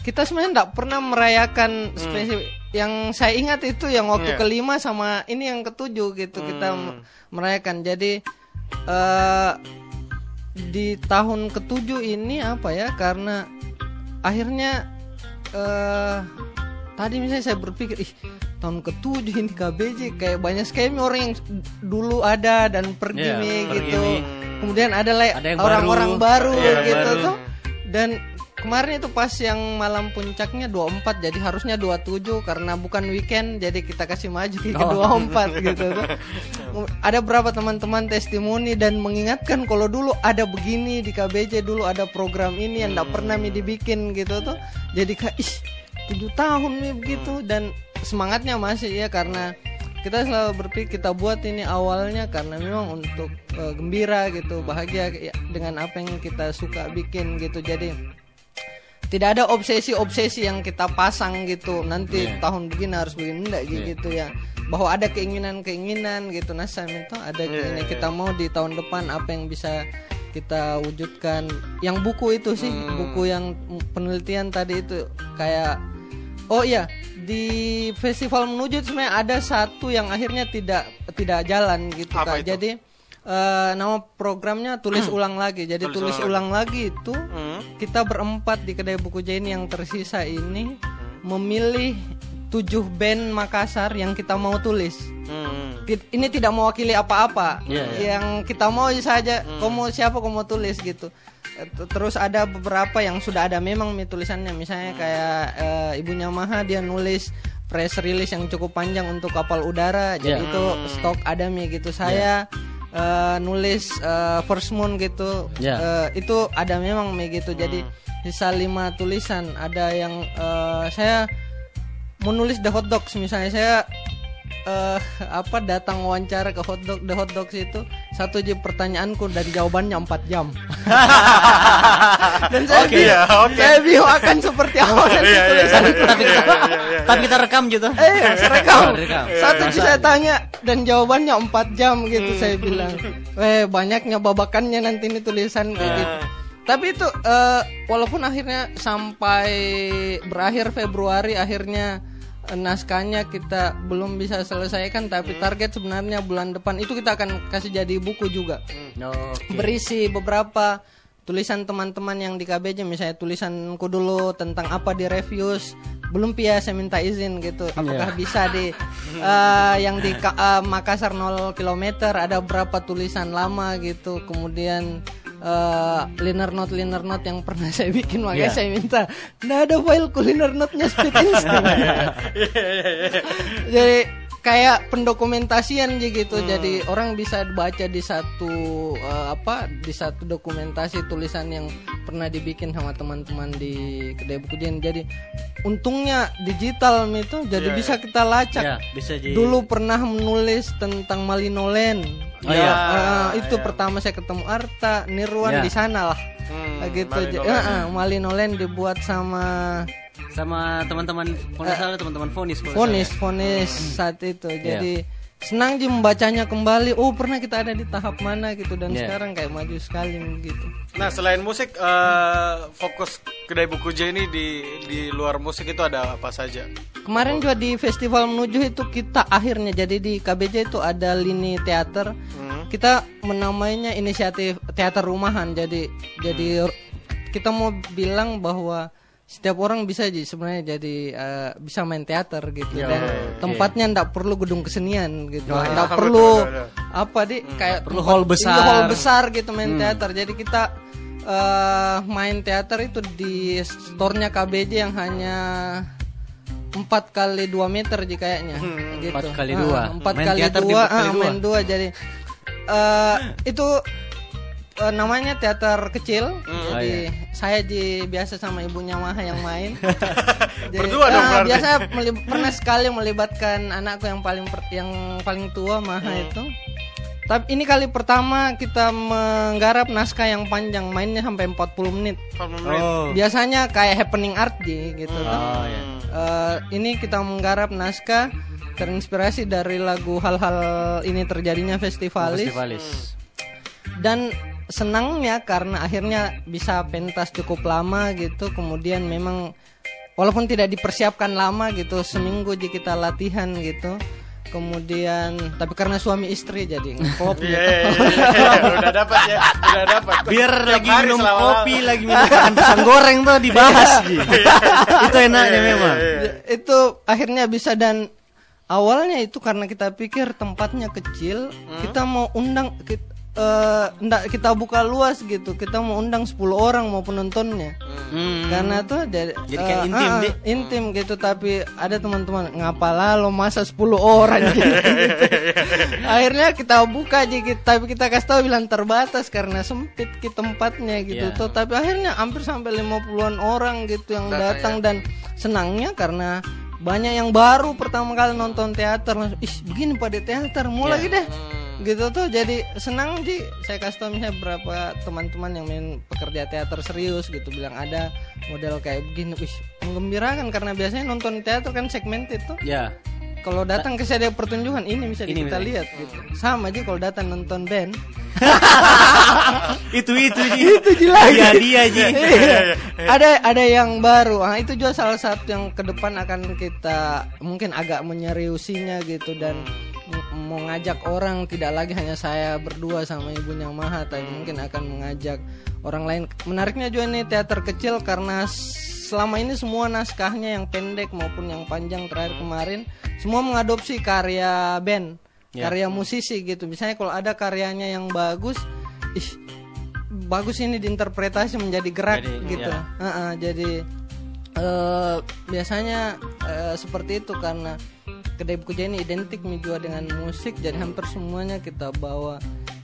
kita sebenarnya tidak pernah merayakan spesifik. Yang saya ingat itu yang waktu Iya. kelima sama ini yang ketujuh gitu kita m- merayakan. Jadi eh di tahun ketujuh ini apa ya? Karena akhirnya eh tadi misalnya saya berpikir ih tahun ketujuh ini KBJ kayak banyak nih orang yang dulu ada dan pergi Iya, nih pergi gitu. nih. Kemudian ada orang-orang baru. baru, Iya, gitu baru. tuh. Dan kemarin itu pas yang malam puncaknya 24 jadi harusnya 27 karena bukan weekend jadi kita kasih maju ke Oh. 24 (laughs) gitu tuh. Ada berapa teman-teman testimoni dan mengingatkan kalau dulu ada begini di KBJ dulu ada program ini yang tidak pernah mi dibikin gitu tuh. Jadi kayak ih 7 tahun nih begitu dan semangatnya masih ya karena kita selalu berpikir kita buat ini awalnya karena memang untuk eh, gembira gitu bahagia ya, dengan apa yang kita suka bikin gitu jadi tidak ada obsesi-obsesi yang kita pasang gitu. Nanti Iya. tahun begini harus begini enggak gitu ya. Bahwa ada keinginan-keinginan gitu nah saya itu ada keinginan kita mau di tahun depan apa yang bisa kita wujudkan. Yang buku itu sih buku yang penelitian tadi itu kayak oh iya di festival menuju sebenarnya ada satu yang akhirnya tidak tidak jalan gitu Apa itu? jadi eh, nama programnya tulis ulang lagi jadi Tulis tulis, ulang ulang lagi itu Hmm. kita berempat di kedai buku J ini yang tersisa ini memilih tujuh band Makassar yang kita mau tulis. Hmm. Ini tidak mewakili apa-apa. Iya, iya. Yang kita mau saja, kau mau siapa kau mau tulis gitu. Eh, Terus ada beberapa yang sudah ada memang mi tulisannya, misalnya kayak eh, ibunya Maha dia nulis press release yang cukup panjang untuk kapal udara, jadi Iya. itu stok ada mi gitu. Saya eh, nulis eh, First Moon gitu, Iya. Eh, itu ada memang gitu. Jadi sisa lima tulisan, ada yang eh, saya menulis The Hot Dogs misalnya saya eh apa datang wawancara ke hot dog the hot dogs itu satu aja pertanyaanku dan jawabannya 4 jam (laughs) dan saya Oke, bingung, ya, oke. saya bingung akan seperti apa nanti Iya, iya, tulisan iya, itu iya, tapi iya. tapi kita rekam gitu. eh saya rekam Oh, rekam. satu aja Masa? saya tanya dan jawabannya 4 jam gitu saya bilang eh banyaknya babakannya nanti ini tulisan kayak gitu tapi itu eh, walaupun akhirnya sampai berakhir Februari akhirnya naskahnya kita belum bisa selesaikan tapi target sebenarnya bulan depan itu kita akan kasih jadi buku juga. Oke. berisi beberapa tulisan teman-teman yang di KBJ misalnya tulisanku dulu tentang apa di reviews belum pia saya minta izin gitu. Apakah bisa di (laughs) eh, yang di Ka- eh, Makassar 0 km ada berapa tulisan lama gitu kemudian eh, liner note liner note yang pernah saya bikin. Makanya Iya. saya minta nggak ada file liner note-nya speed (laughs) instinct jadi kayak pendokumentasian gitu. Jadi orang bisa baca di satu eh, apa di satu dokumentasi tulisan yang pernah dibikin sama teman-teman di kedai buku Jen jadi untungnya digital itu jadi Iya, bisa kita lacak. Ya, bisa jadi. dulu pernah menulis tentang Malinolen Oh, Ya, iya. eh, itu pertama saya ketemu Arta Nirwan Ya. di sana lah Hmm, gitu Malinolen. J- eh, eh, Malinolen dibuat sama sama teman-teman kalau nggak salah teman-teman Fonis Fonis, ya. Fonis saat itu. Iya. Jadi senang ji membacanya kembali. Oh pernah kita ada di tahap mana gitu dan Iya. sekarang kayak maju sekali gitu. Nah selain musik, eh, fokus kedai buku J ini di di luar musik itu ada apa saja? Kemarin juga di festival menuju itu kita akhirnya jadi di KBJ itu ada lini teater. Hmm. Kita menamainya inisiatif teater rumahan. Jadi jadi kita mau bilang bahwa setiap orang bisa ji sebenarnya jadi eh, bisa main teater gitu Ya, dan oke. tempatnya ndak perlu gedung kesenian gitu Oh, ndak iya, perlu betul, betul, apa di kayak perlu hall besar. iya, hall besar gitu main Hmm. teater jadi kita eh, main teater itu di store-nya KBJ yang hanya empat kali dua meter ji kayaknya gitu. Empat kali Ah, dua. empat Main kali teater di dua empat kali ah, dua. main dua jadi eh itu eh, namanya teater kecil Oh, jadi iya. saya di biasa sama ibunya Maha yang main (laughs) Jadi, Berdua dong ah, berarti. biasa melib- pernah sekali melibatkan anakku yang paling per- yang paling tua Maha Hmm. itu tapi ini kali pertama kita menggarap naskah yang panjang mainnya sampai 40 menit Oh. biasanya kayak happening art ji gitu tuh. Oh, iya. Eh, ini kita menggarap naskah terinspirasi dari lagu hal-hal ini terjadinya festivalis Festivalis. dan senangnya karena akhirnya bisa pentas cukup lama gitu kemudian memang walaupun tidak dipersiapkan lama gitu seminggu aja kita latihan gitu kemudian tapi karena suami istri jadi Iya, gitu. iya, iya, iya, (laughs) udah dapat ya, udah dapat. Biar Tiap lagi minum selama- kopi, lagi minum makan pisang goreng tuh dibahas. Ji. Itu enaknya memang. itu akhirnya bisa dan awalnya itu karena kita pikir tempatnya kecil kita mau undang kit- eh, ndak kita buka luas gitu. Kita mau undang 10 orang mau penontonnya. Hmm. karena tuh jadi, Jadi kayak eh, intim, ah, Di. intim gitu. Tapi ada teman-teman ngapalah lo masa 10 orang? Gitu. (laughs) akhirnya kita buka aja gitu. Tapi kita kasih tahu bilang terbatas karena sempit ke tempatnya gitu. Iya. tuh tapi akhirnya hampir sampai 50-an orang gitu yang datang dan senangnya karena banyak yang baru pertama kali nonton teater. Langsung ih begini pada teater. Mau Iya. lagi deh gitu tuh jadi senang sih saya tau misalnya berapa teman-teman yang main pekerja teater serius gitu bilang ada model kayak begini. Wih menggembirakan karena biasanya nonton teater kan segmented tuh. Ya. Kalau datang ke ada pertunjukan ini bisa Ini kita lihat gitu. Sama aja kalau datang nonton band. Itu itu Ji. itu jelas Dia dia Ji. Iya. ada ada yang baru. Ah itu juga salah satu yang ke depan akan kita mungkin agak menyeriusinya gitu. Dan mau ngajak orang tidak lagi hanya saya berdua sama ibunya Maha tapi mungkin akan mengajak orang lain menariknya juga nih teater kecil karena selama ini semua naskahnya yang pendek maupun yang panjang terakhir kemarin semua mengadopsi karya band Ya. karya musisi gitu misalnya kalau ada karyanya yang bagus ih bagus ini diinterpretasi menjadi gerak Jadi, gitu ya. Heeh, jadi eh biasanya eh, seperti itu karena kedai buku ini identik juga dengan musik jadi hampir semuanya kita bawa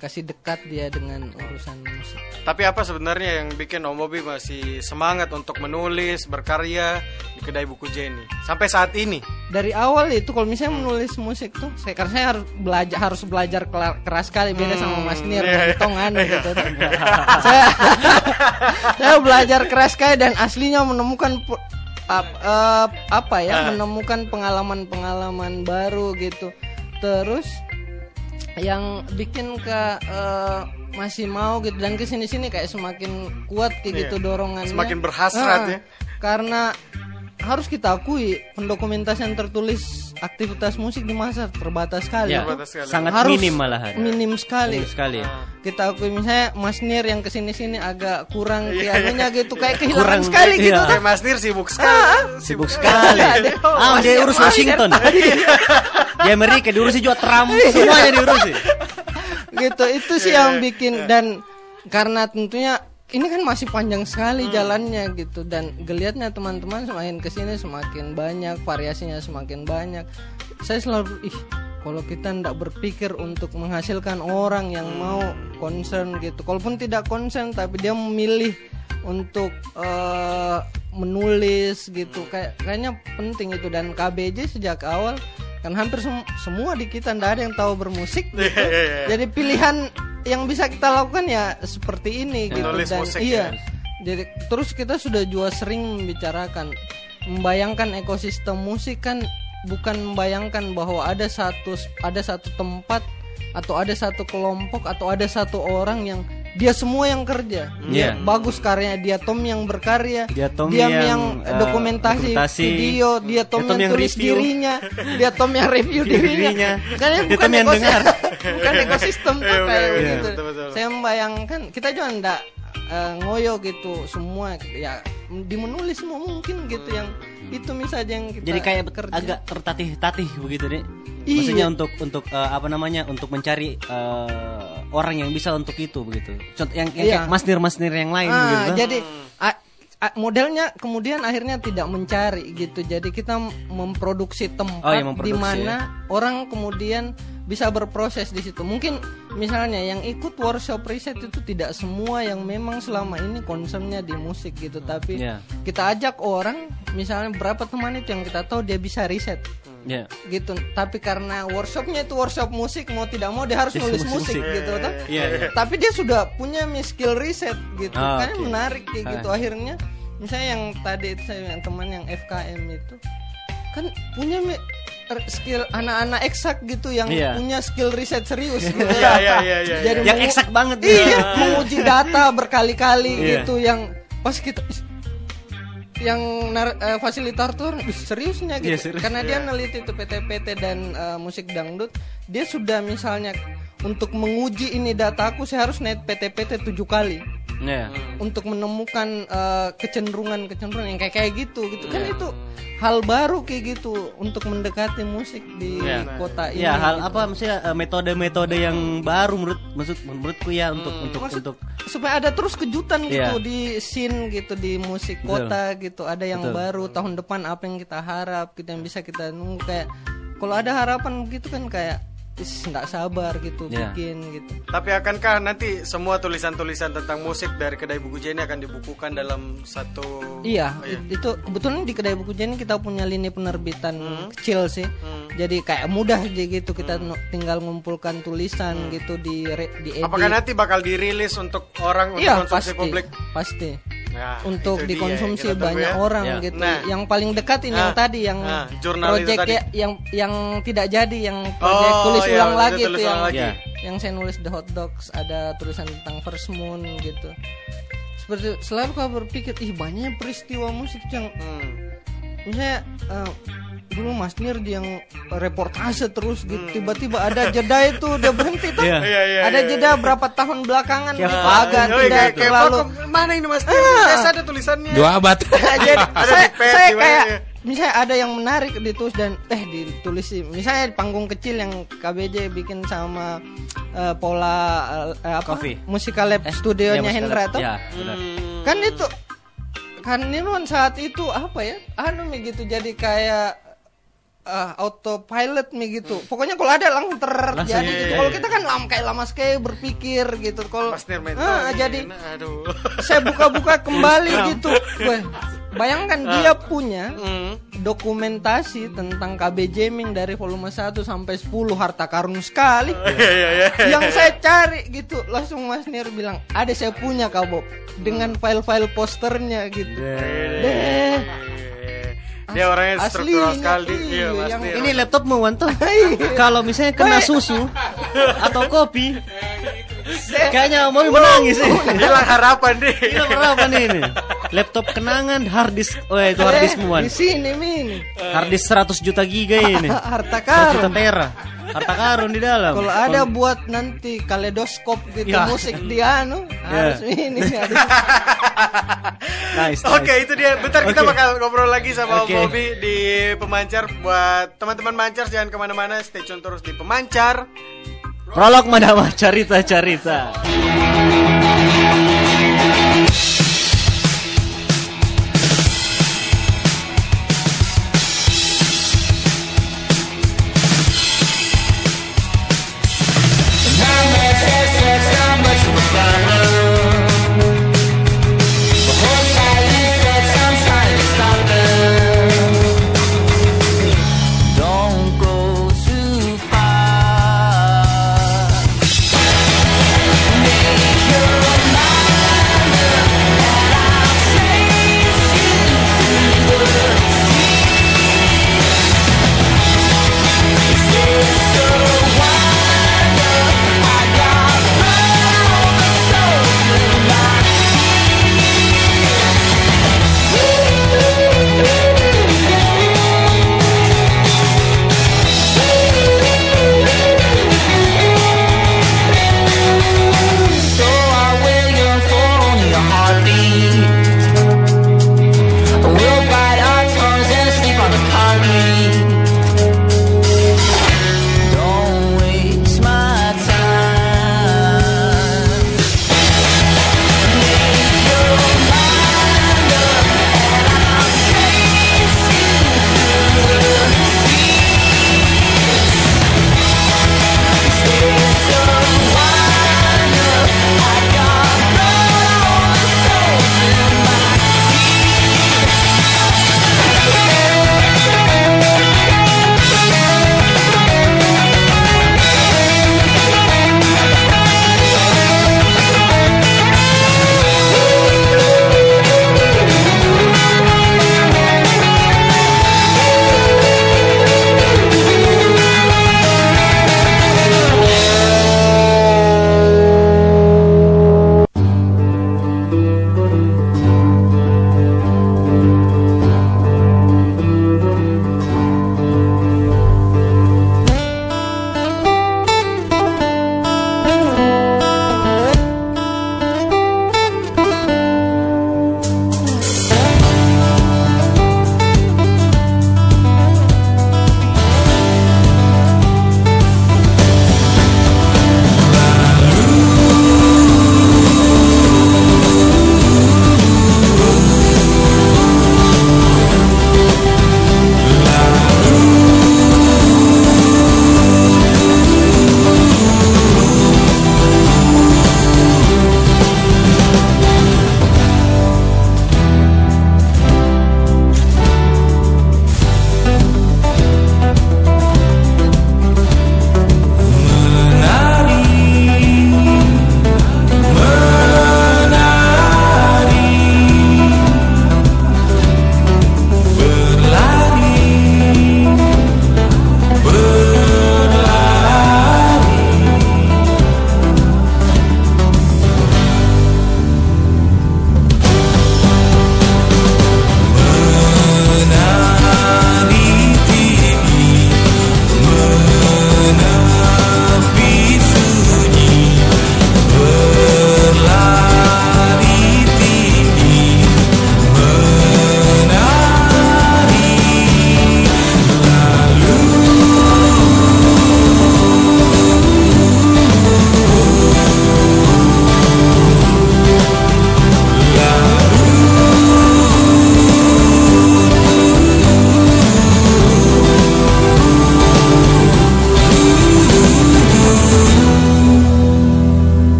kasih dekat dia dengan urusan musik. Tapi apa sebenarnya yang bikin Om Bobby masih semangat untuk menulis, berkarya di kedai buku Jenny? Sampai saat ini? dari awal itu kalau misalnya menulis musik tuh saya karena saya harus belajar harus belajar keras sekali beda sama Mas Nir iya, iya. tongan gitu saya (laughs) saya belajar keras sekali dan aslinya menemukan ap- eh, apa ya menemukan pengalaman-pengalaman baru gitu. Terus yang bikin ke eh, masih mau gitu. Dan ke sini sini kayak semakin kuat kayak gitu dorongannya. Semakin berhasrat Ah, ya. karena harus kita akui pendokumentasian tertulis aktivitas musik di masa terbatas sekali Ya, Terbatas sekali. sangat Harus minim malahan. minim sekali Minim sekali. kita akui misalnya Mas Nir yang ke sini sini agak kurang Iya, pianonya gitu kayak kehilangan Kurang, sekali iya. gitu Kayak Mas Nir sibuk sekali. Sibuk sekali. (laughs) Ah, dia urus Washington. (laughs) Di Amerika diurusi juga Trump, semuanya diurusi. gitu itu sih Iya, yang bikin dan karena tentunya ini kan masih panjang sekali Hmm. jalannya gitu. Dan geliatnya teman-teman semakin ke sini semakin banyak variasinya semakin banyak. Saya selalu ih kalau kita tidak berpikir untuk menghasilkan orang yang Hmm. mau concern gitu. Kalaupun tidak concern tapi dia memilih untuk eh, menulis gitu. Kayak kayaknya penting itu. Dan KBJ sejak awal kan hampir sem- semua di kita tidak ada yang tahu bermusik gitu. Iya, jadi pilihan yang bisa kita lakukan ya seperti ini gitu Menulis dan musik, iya ya. jadi terus kita sudah juga sering membicarakan membayangkan ekosistem musik kan bukan membayangkan bahwa ada satu ada satu tempat atau ada satu kelompok atau ada satu orang yang dia semua yang kerja dia Iya. bagus karyanya dia Tom yang berkarya Dia Tom yang, yang, eh, dokumentasi, dokumentasi. video dia Tom, Dia Tom yang, yang tulis review. dirinya dia Tom yang review (laughs) dirinya, Dirinya. kan ya Dia bukan Tom yang ekosistem dengar. (laughs) bukan ekosistem tuh kayak iya, begitu betul, betul. saya membayangkan kita juga ndak eh, ngoyo gitu semua ya di menulis semua mungkin gitu yang itu misalnya yang kita Jadi kayak kerja. agak tertatih-tatih begitu deh. Iya. Maksudnya untuk untuk eh, apa namanya? Untuk mencari eh, orang yang bisa untuk itu begitu. Contoh yang, yang Iya. kayak masnir masnir yang lain Ah, gitu. jadi a- a- modelnya kemudian akhirnya tidak mencari gitu. Jadi kita memproduksi tempat Oh, ya, di mana orang kemudian bisa berproses di situ. Mungkin misalnya yang ikut workshop riset itu tidak semua yang memang selama ini concernnya di musik gitu, tapi Iya. kita ajak orang misalnya berapa teman itu yang kita tahu dia bisa riset Ya. gitu tapi karena workshopnya itu workshop musik mau tidak mau dia harus Dia nulis musik. musik gitu toh. Iya, iya. tapi dia sudah punya skill riset gitu Ah, kan oke. menarik kayak Ah. gitu akhirnya misalnya yang tadi itu saya yang teman yang FKM itu kan punya skill anak-anak eksak gitu yang Iya. punya skill riset serius gitu Iya, iya, iya, iya. Jadi Yang eksak banget. iya menguji data berkali-kali Iya. gitu yang pas kita yang nar- eh, fasilitator "Ih, seriusnya gitu Iya, serius. karena dia neliti itu PT-PT dan eh, musik dangdut dia sudah misalnya untuk menguji ini dataku saya harus net PT-PT tujuh kali Ya. untuk menemukan eh, kecenderungan-kecenderungan yang kayak kayak gitu gitu kan Iya. itu hal baru kayak gitu untuk mendekati musik di Iya. kota ini Ya hal gitu. apa maksudnya eh, metode-metode yang baru menurut maksud menurutku ya untuk untuk Maksud- untuk supaya ada terus kejutan gitu Iya. di scene gitu di musik Betul. kota gitu ada yang Betul. baru tahun depan apa yang kita harap kita yang bisa kita nunggu kayak kalau ada harapan gitu kan kayak nggak sabar gitu Iya. bikin gitu Tapi akankah nanti semua tulisan-tulisan tentang musik dari kedai buku Jenny akan dibukukan dalam satu Iya, Oh, i- itu kebetulan di kedai buku Jenny kita punya lini penerbitan Hmm. kecil sih. Jadi kayak mudah aja gitu kita nu- tinggal ngumpulkan tulisan gitu di re- di edit. Hmm. Apakah nanti bakal dirilis untuk orang untuk Iya, konsumsi pasti. publik? Pasti. Nah, untuk dia dikonsumsi yang kita tunggu banyak ya. orang Ya. gitu. Nah. Yang paling dekat ini yang Ah, tadi yang ah, jurnal itu project tadi. ya- yang yang tidak jadi yang project Oh, tulis iya, ulang udah lagi itu yang lagi. Ya. yang saya nulis The Hot Dogs ada tulisan tentang First Moon gitu. Seperti selalu kau berpikir ih banyak peristiwa musik yang Hmm. misalnya eh, dulu Mas Nir yang reportase terus gitu tiba-tiba ada jeda itu udah berhenti tuh Iya. Iya, iya, ada iya, jeda berapa tahun belakangan Kayak gitu Pak. agak Oh, tidak kayak- kayak terlalu mana ini Mas? Ah. Saya ada tulisannya. Dua abad. (laughs) jadi Ada saya, di saya di kayak ya? Misalnya ada yang menarik ditulis dan eh ditulis sih. Misalnya di panggung kecil yang KBJ bikin sama eh, Pola eh, apa? Coffee. Musical Lab studionya Iya, Hendra tuh Ya, benar. kan itu kan Nirwan saat itu apa ya anu gitu. Jadi kayak eh, autopilot mi gitu pokoknya kalau ada langsung ter Langsung, jadi iya, gitu. iya, kalau iya. kita kan lama kayak lama sekali berpikir gitu kalau Ah, tadi. jadi aduh. (laughs) saya buka-buka kembali gitu Weh, bayangkan dia punya Hmm. dokumentasi tentang KB Jamming dari volume 1 sampai 10 harta karun sekali Iya iya iya. yang saya cari gitu langsung Mas Nir bilang ada saya punya Kak Bob dengan file-file posternya gitu deh Dia orangnya Aslinya, struktural sekali. iya, Iya, Nir. Ini laptop mau Wanto. (laughs) Kalau misalnya kena susu (laughs) atau kopi, kayaknya mau menangis sih. (laughs) hilang harapan deh. Hilang berapa nih ini? Laptop kenangan, hard disk. Oh itu hard disk Eh, muan. di sini min Hard disk 100 juta giga (laughs) ini. harta 100 juta karun tera. Harta karun di dalam. kalau ada buat nanti kaleidoskop gitu Ya. musik dia anu harus ini (laughs) harus Nice, nice. Oke itu dia. Bentar kita Oke. bakal ngobrol lagi sama. Om Bobby di pemancar. Buat teman-teman mancar jangan ke mana-mana. Stay tune terus di pemancar. Prolog Madama cerita-cerita.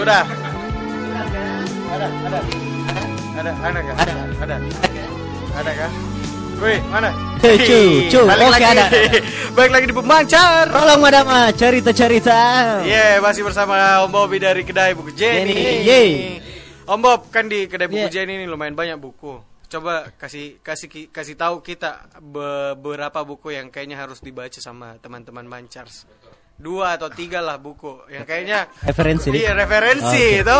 Sudah. Ada, ada. Ada, ada kah? Ada. Ada. Ada kah? Wih, mana? Cu, cu, cu. Oke, lagi. ada. (laughs) Balik lagi di pemancar. Tolong madama cerita-cerita. Iya, masih bersama Om Bobi dari kedai buku Jenny. Jenny, yeay. Om Bob kan di kedai buku Yeah. Jenny ini lumayan banyak buku. Coba kasih kasih kasih tahu kita beberapa buku yang kayaknya harus dibaca sama teman-teman Mancars. Dua atau tiga lah buku yang kayaknya Referensi. Iya, referensi Oke. itu.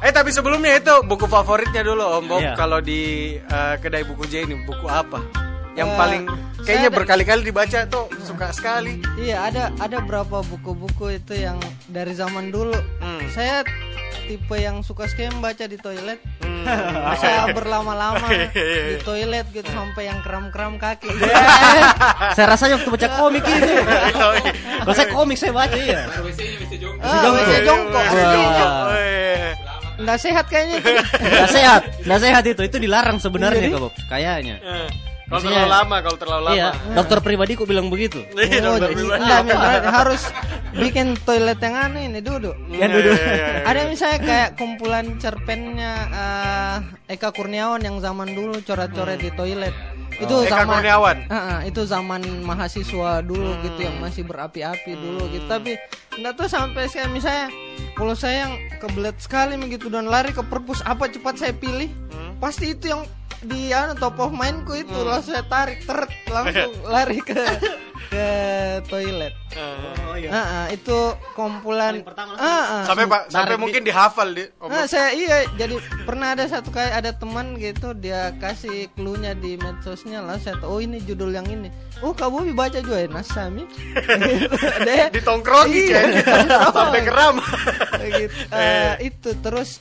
Eh tapi sebelumnya itu buku favoritnya dulu Om Bob Iya. kalau di eh, kedai buku Jenny buku apa? Yang Eh, paling kayaknya saya berkali-kali dibaca tuh suka sekali. Iya ada ada berapa buku-buku itu yang dari zaman dulu. Hmm. Saya tipe yang suka sekali membaca di toilet. Bisa (laughs) berlama-lama di toilet gitu sampai yang kram-kram kaki. (laughs) (laughs) Saya rasanya waktu baca komik itu. Kalau saya komik saya baca ya. WC jongkok. Wah. Nggak sehat kayaknya itu. Nggak sehat, nggak sehat itu. Itu dilarang sebenarnya kok, Bob. Kayaknya. Kalau terlalu lama, kalau terlalu lama. (laughs) Iya, dokter pribadiku bilang begitu. Iya, Oh, dokter jadi- pribadi. enggak, harus bikin toilet yang aneh ini duduk. Ya, duduk. Iya, iya, iya. Ada misalnya kayak kumpulan cerpennya eh, Eka Kurniawan yang zaman dulu coret-coret di toilet. Itu Oh, Eka zaman Kurniawan. Ah, ah, itu zaman mahasiswa dulu Hmm. gitu yang masih berapi-api dulu gitu. Tapi enggak tuh sampai saya misalnya kalau saya yang kebelet sekali begitu dan lari ke perpus apa cepat saya pilih? Hmm. Pasti itu yang di anu top of mindku itu langsung saya tarik teret langsung (laughs) lari ke ke toilet. Oh iya. Ah, ah, itu kumpulan pertama Ah, ah. Sampai Pak, sampai Tarik mungkin dihafal di. oh, Nah, saya iya jadi pernah ada satu kali ada teman gitu dia kasih clue-nya di medsosnya lah saya tahu oh ini judul yang ini. Oh, Bobi baca juga ya Nasami. (laughs) Deh. ditongkrongi Iya, sampai keram. gitu. (laughs) Eh, itu terus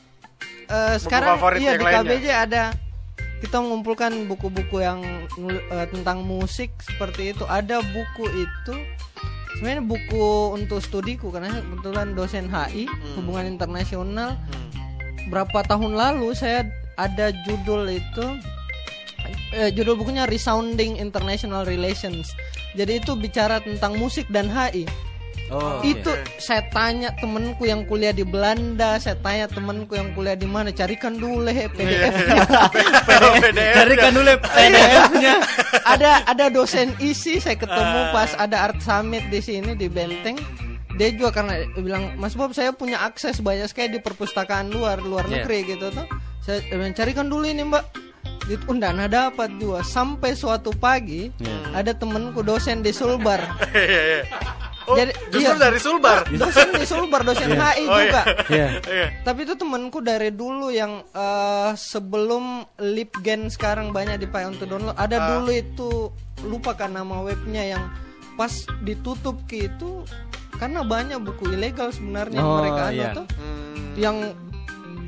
eh, sekarang iya di. KBJ ada kita mengumpulkan buku-buku yang eh, tentang musik seperti itu. Ada buku itu sebenarnya buku untuk studiku karena kebetulan dosen HI Hmm. hubungan internasional. Berapa tahun lalu saya ada judul itu eh, judul bukunya Resounding International Relations. Jadi itu bicara tentang musik dan HI Oh, itu saya tanya temenku yang kuliah di Belanda, saya tanya temenku yang kuliah di mana, carikan dulu Iya. (laughs) le PDF-nya. PDF. Carikan dulu PDF-nya. ada ada dosen isi saya ketemu pas ada art summit di sini di Benteng. Dia juga karena bilang Mas Bob saya punya akses banyak sekali di perpustakaan luar luar Iya. negeri gitu tuh. Saya carikan dulu ini Mbak. Itu undang dapat juga sampai suatu pagi ada temenku dosen di Sulbar. (laughs) Iya, iya. Oh, Jadi- justru iya. dari Sulbar. (laughs) dosen di Sulbar, dosen HI Oh, juga. Iya. Iya. Tapi itu temanku dari dulu yang eh, sebelum Lipgen sekarang banyak dipakai untuk download. Ada Ah. dulu itu lupa kan nama webnya yang pas ditutup ke itu karena banyak buku ilegal sebenarnya Oh, mereka ada iya. tuh Hmm. yang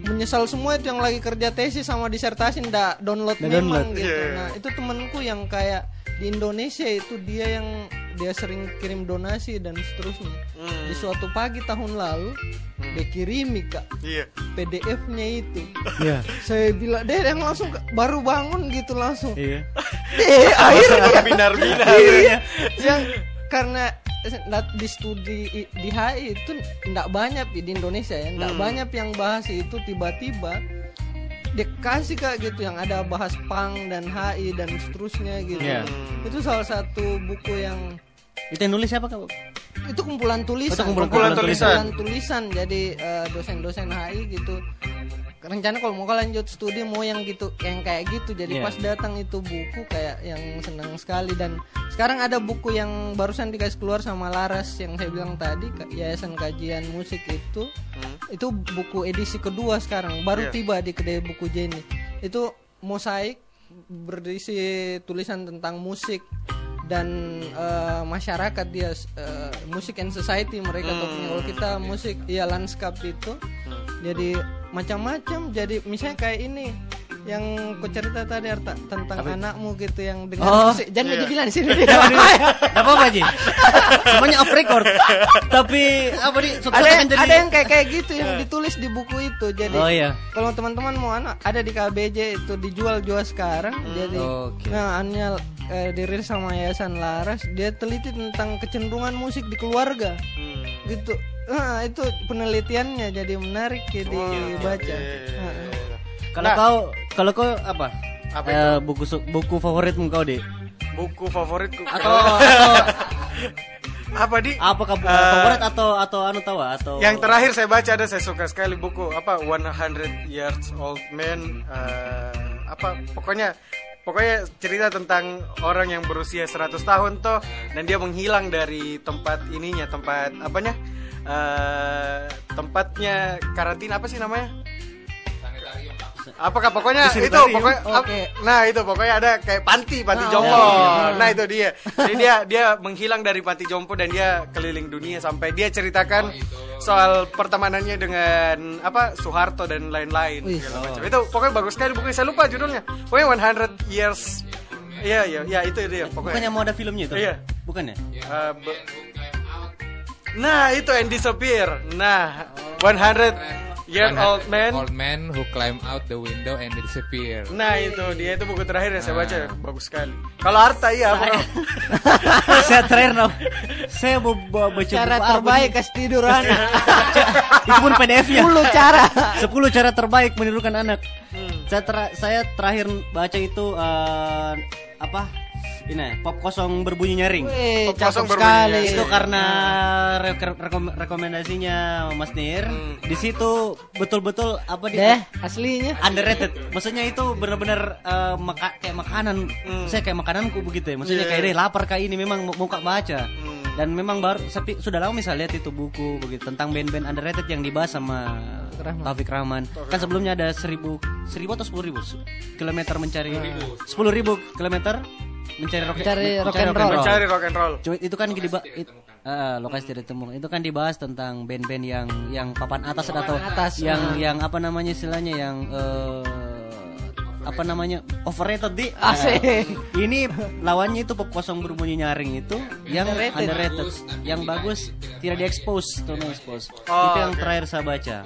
menyesal semua itu yang lagi kerja tesis sama disertasi ndak download memang download. gitu. Iya. Nah, itu temanku yang kayak di Indonesia itu dia yang dia sering kirim donasi dan seterusnya. Hmm. Di suatu pagi tahun lalu dia kirimi kak Iya. PDF-nya itu. Iya. Saya bilang deh yang langsung baru bangun gitu langsung. Iya. Eh (laughs) akhirnya Binar-binar. iya. yang karena di studi di HI itu nggak banyak di Indonesia ya nggak banyak yang bahas itu tiba-tiba dikasih kak gitu yang ada bahas pang dan HI dan seterusnya gitu Iya. itu salah satu buku yang Itu yang nulis siapa Kak? Itu kumpulan tulisan Oh, itu kumpulan Kumpulan tulisan. Kumpulan tulisan jadi eh, dosen-dosen HI gitu rencana kalau mau lanjut studi mau yang gitu yang kayak gitu. Jadi Iya. pas datang itu buku kayak yang senang sekali. Dan sekarang ada buku yang barusan dikasih keluar sama Laras yang saya bilang tadi Yayasan Kajian Musik itu. Itu buku edisi kedua sekarang baru Iya. tiba di kedai buku Jenny. Itu mosaik berisi tulisan tentang musik dan eh, masyarakat dia eh, musik and society mereka topiknya kalau kita musik ya lanskap itu jadi macam-macam. Jadi misalnya kayak ini yang ku cerita tadi Arta tentang anakmu gitu yang dengar Oh. musik. Jangan Iya. dibilang di sini. (laughs) Gak apa-apa Ji. (laughs) Semuanya off record. Tapi apa nih ada yang, jadi ada yang kayak kayak gitu yang ditulis di buku itu. Jadi Oh iya. kalau teman-teman mau anak ada di KBJ itu dijual jual sekarang jadi Oke. nah annya eh, dirilis sama Yayasan Laras. Dia teliti tentang kecenderungan musik di keluarga. Hmm. gitu. Nah itu penelitiannya jadi menarik ya dibaca iya, Nah, Kalau Nah. kau Kalau kau apa? Apa Eh, buku su- buku favoritmu kau deh Buku favoritku. atau (laughs) atau apa di? apa buku Eh, favorit atau atau anu tahu atau Yang terakhir saya baca ada saya suka sekali buku apa 100 Years Old Man eh, apa pokoknya pokoknya cerita tentang orang yang berusia 100 tahun toh dan dia menghilang dari tempat ininya tempat apanya eh tempatnya karantina apa sih namanya? Apakah pokoknya itu pokoknya ap- Oke. nah itu pokoknya ada kayak panti panti Ah, jompo. oke. Nah itu dia. Jadi dia dia menghilang dari panti jompo dan dia keliling dunia sampai dia ceritakan soal pertemanannya dengan apa Soeharto dan lain-lain macam. Itu pokoknya bagus sekali bukunya. Saya lupa judulnya. Pokoknya 100 years. Iya iya iya itu dia pokoknya. bukannya mau ada filmnya itu Iya. bukannya Eh, be- nah itu and disappear. Nah 100 Year Old Man. Old Man Who Climb Out the Window and Disappear. Nah itu dia itu buku terakhir yang saya baca Ah. bagus sekali. Kalau Arta iya apa? saya (laughs) terakhir no. Saya mau bawa baca Cara buku terbaik kasih tidur anak. (laughs) Itu pun PDF-nya. 10 cara. 10 cara terbaik menidurkan anak. Hmm. Saya ter- saya terakhir baca itu eh, apa? Ini pop kosong berbunyi nyaring. Wih, cakep kosong berbunyi sekali. Itu karena rek- rekom- rekomendasinya Mas Nir. Hmm. Di situ betul-betul apa di Deh, aslinya. underrated. Maksudnya itu benar-benar eh, maka- kayak makanan. Saya kayak makananku begitu ya. Maksudnya Iya. kayak deh lapar kayak ini memang mau mau baca. Hmm. Dan memang baru tapi sudah lama misalnya lihat itu buku begitu tentang band-band underrated yang dibahas sama Rahman. Taufik Rahman. Kan sebelumnya ada seribu seribu atau sepuluh ribu kilometer mencari sepuluh ribu kilometer mencari rock, Mencari rock and roll. Mencari rock and roll. Itu kan dibahas lokasi tidak temu. Itu kan dibahas tentang band-band yang yang papan atas atau atas, yang ah. yang apa namanya istilahnya yang eh, apa namanya overrated di Asik. ini lawannya itu pop kosong berbunyi nyaring itu yang Underrated. underrated, yang bagus tidak diekspos no expose Oh, itu yang terakhir saya baca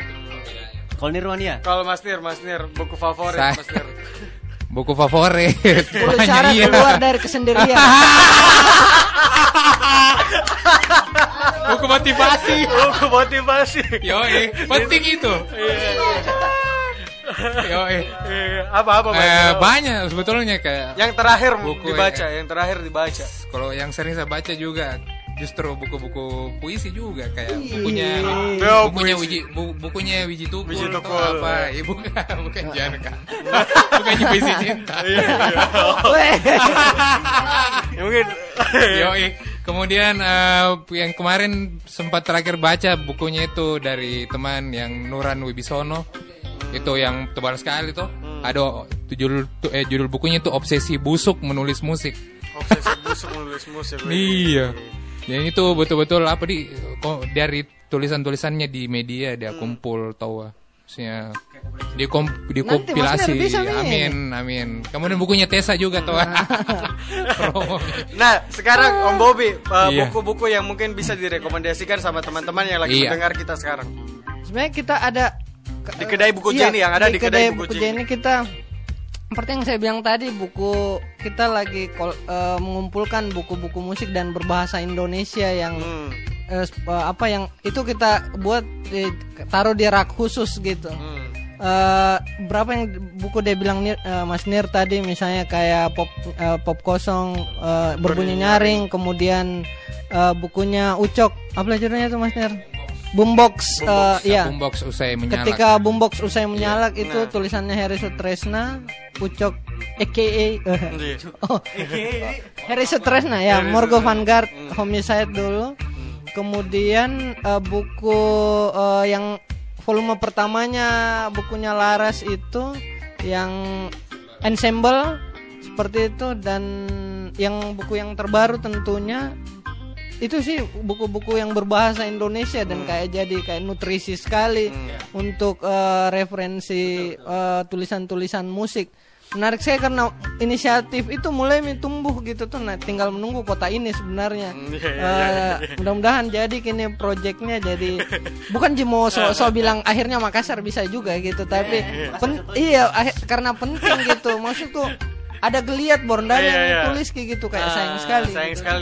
kalau Nirwan ya Kalau Mas Nir, Mas Nir, buku favorit Mas Nir. (laughs) Buku favorit. 10 Banyak, cara iya. keluar dari kesendirian. (laughs) Buku motivasi. Buku motivasi. Yo, penting itu. Yo, Iya, apa-apa eh, banyak sebetulnya kayak Yang terakhir Buku dibaca, ya. yang terakhir dibaca. kalau yang sering saya baca juga justru buku-buku puisi juga kayak bukunya Yo, bukunya puisi. Wiji bu- bukunya Wiji Tukul, Wiji atau Tukul. apa ya, bukan (laughs) bukan Janka bukan puisi cinta (laughs) Ya, mungkin Yoi. Kemudian eh, yang kemarin sempat terakhir baca bukunya itu dari teman yang Nuran Wibisono. Itu yang tebal sekali tuh. Ada judul tu- eh, judul bukunya itu Obsesi Busuk Menulis Musik. obsesi busuk menulis musik. (laughs) Iya. Yang itu betul-betul apa di kok dari tulisan-tulisannya di media dia kumpul tahu ah. Maksudnya dikom, dikompilasi. Min. amin, amin. Kemudian bukunya Tesa juga tuh. (laughs) Promo. Nah, sekarang Om Bobi, uh, Iya. buku-buku yang mungkin bisa direkomendasikan sama teman-teman yang lagi Iya. mendengar kita sekarang. Sebenarnya kita ada Di kedai buku Iya, Jenny yang ada di, kedai, buku, Jenny. Jenny kita seperti yang saya bilang tadi buku kita lagi kol- eh, mengumpulkan buku-buku musik dan berbahasa Indonesia yang Hmm. eh, apa yang itu kita buat di, taruh di rak khusus gitu. Hmm. Eh, berapa yang buku dia bilang Nir- eh, Mas Nir tadi misalnya kayak pop eh, pop kosong eh, berbunyi nyaring kemudian eh, bukunya Ucok apa judulnya tuh Mas Nir Boombox, eh, iya Boombox usai menyala. ketika boombox usai menyalak itu Nah. tulisannya Harry Sutresna Ucok aka Iya. (laughs) oh, Harry Sutresna ya Harry Morgo. Vanguard Hmm. Homicide dulu kemudian eh, buku eh, yang volume pertamanya bukunya Laras itu yang ensemble seperti itu dan yang buku yang terbaru tentunya itu sih buku-buku yang berbahasa Indonesia dan kayak jadi kayak nutrisi sekali untuk eh, referensi eh, tulisan-tulisan musik. Menarik saya karena inisiatif itu mulai tumbuh gitu tuh. Nah, tinggal menunggu kota ini sebenarnya. iya, iya, iya, iya. mudah-mudahan jadi kini proyeknya jadi (laughs) bukan cuma so, so bilang akhirnya Makassar bisa juga gitu, tapi pen- iya akhir- karena penting gitu. Maksudku ada geliat Borndan Iya, yang iya. tulis kayak gitu kayak Ah, sayang sekali. Sayang gitu. sekali.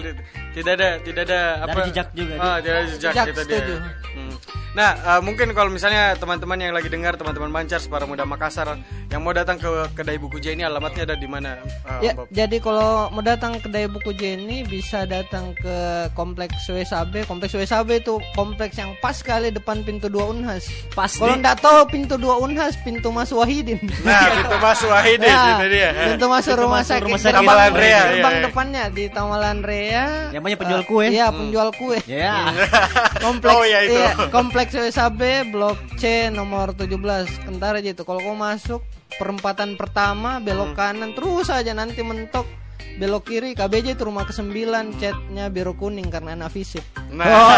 Tidak ada, tidak ada apa? jejak juga, Ah, tidak ada jejak, Jejak, gitu setuju. dia. Hmm. Nah, eh, mungkin kalau misalnya teman-teman yang lagi dengar, teman-teman Mancars para muda Makassar yang mau datang ke kedai buku J ini alamatnya ada di mana? eh, Ya, Bob? jadi kalau mau datang ke kedai buku Jenny bisa datang ke kompleks WSAB. Kompleks WSAB itu kompleks yang pas sekali depan pintu 2 Unhas. Pas Kalau nggak tahu pintu 2 Unhas, pintu masuk Wahidin. Nah, pintu masuk Wahidin, (laughs) Ya, itu dia. Pintu masuk rumah sakit. rumah sakit. gerbang- Tamalan Rea, Gerbang iya, iya. depannya di Tamalan Rea. Yang banyak penjual kue. Iya, penjual kue. Ya. (laughs) Kompleks Oh, iya, itu. iya, kompleks WSAB Blok C nomor 17 Kentar aja itu. Kalau kau masuk perempatan pertama belok Hmm. kanan terus aja nanti mentok belok kiri KBJ itu rumah ke-9 catnya biru kuning karena anak visip. Nah, (laughs)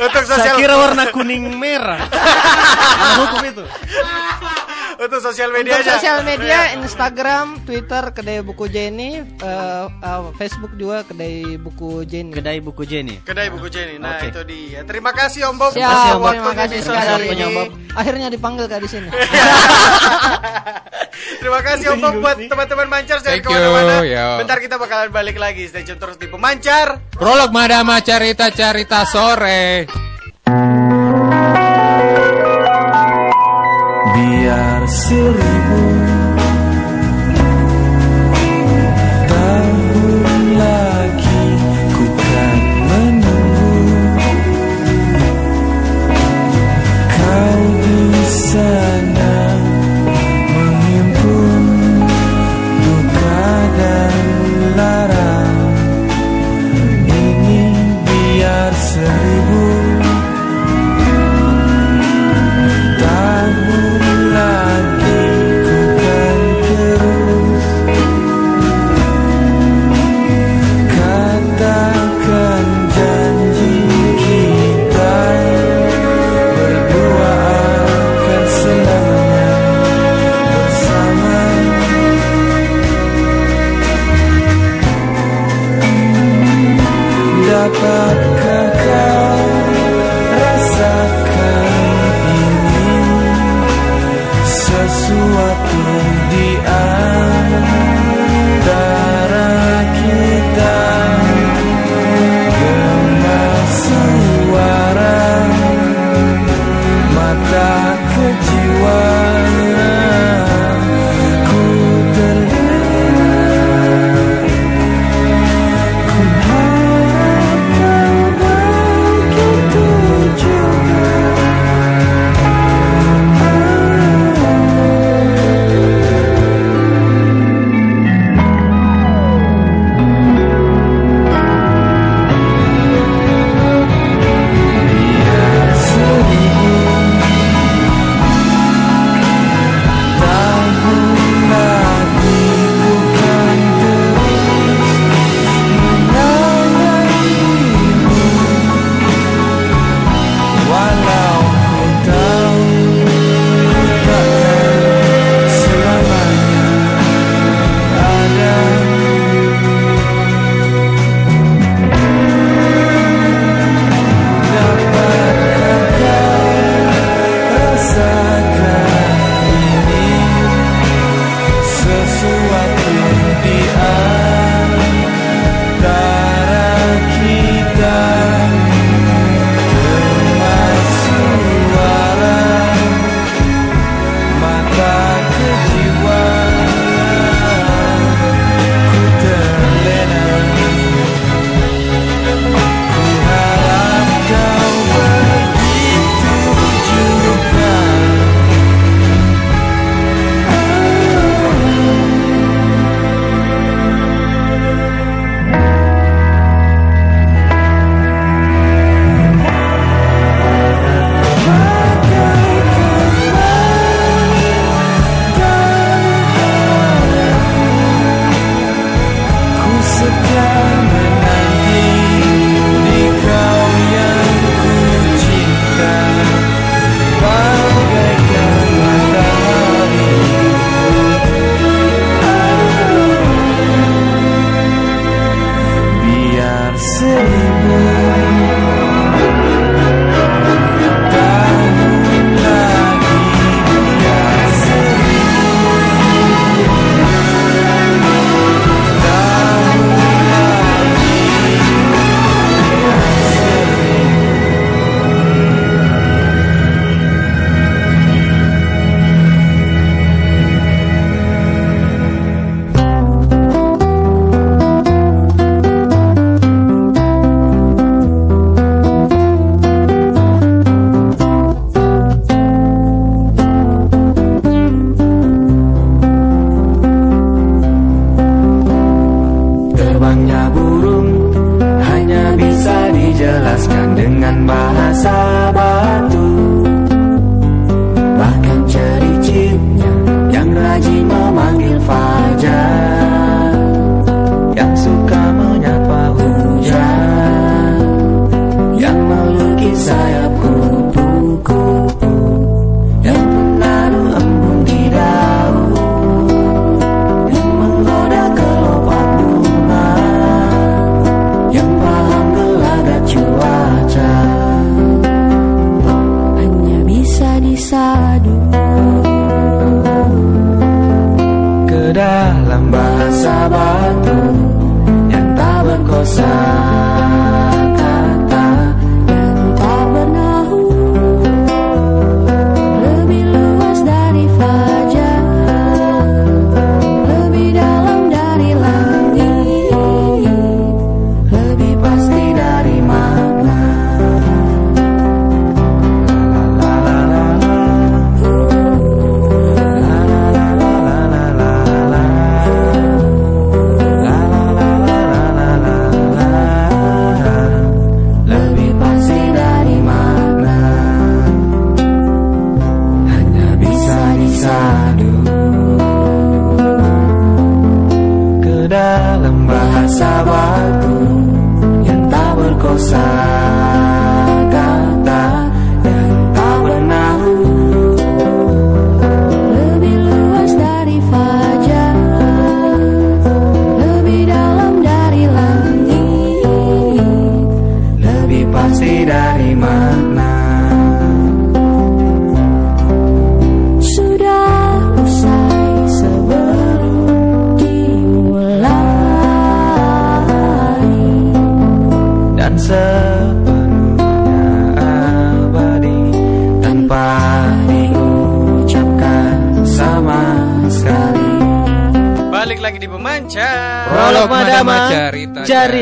untuk Saya sosial kira warna kuning merah. (laughs) Hukum itu. Untuk sosial media Untuk sosial Iya. media, Instagram, Twitter, kedai buku Jenny, eh, eh, Facebook juga kedai buku Jenny. Kedai buku Jenny. Kedai buku Jenny. Nah, Oke. itu dia. Terima kasih Om Bob. Siap, terima kasih di sekali. sore ini. Akhirnya dipanggil kak di sini. (laughs) Terima kasih Om Bob buat teman-teman Mancar jangan ke mana-mana. yo. Bentar kita bakalan balik lagi. Stay tune terus di Pemancar. Prolog Madama cerita-cerita sore. Biar seribu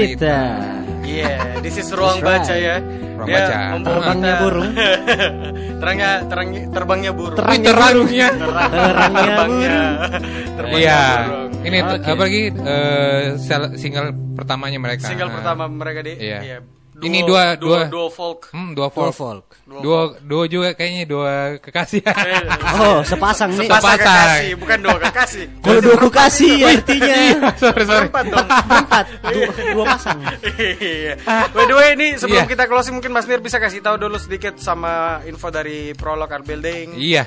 Carita. Iya, this is ruang That's right. baca ya. Ruang Dia baca. Terbangnya kita- burung. (laughs) terangnya terangnya terbangnya burung. Terangnya terangnya. Terang- Terangnya terbangnya. Terbangnya Iya, burung. ini Oke. apa lagi sel- single pertamanya mereka. Single pertama mereka di Iya. Iya. Ini dua- duo, dua- duo folk. Hmm, dua Dua folk. folk. Dua, dua juga kayaknya dua kekasih. (laughs) Oh, sepasang nih. Sepasang Sepasang. kekasih, bukan dua kekasih. (laughs) Kalau dua kekasih artinya sorry sorry. Empat dong. (laughs) empat, dua, dua pasang. Iya. By the way, ini sebelum Iya. kita closing mungkin Mas Nir bisa kasih tahu dulu sedikit sama info dari Prolog Art Building. Iya.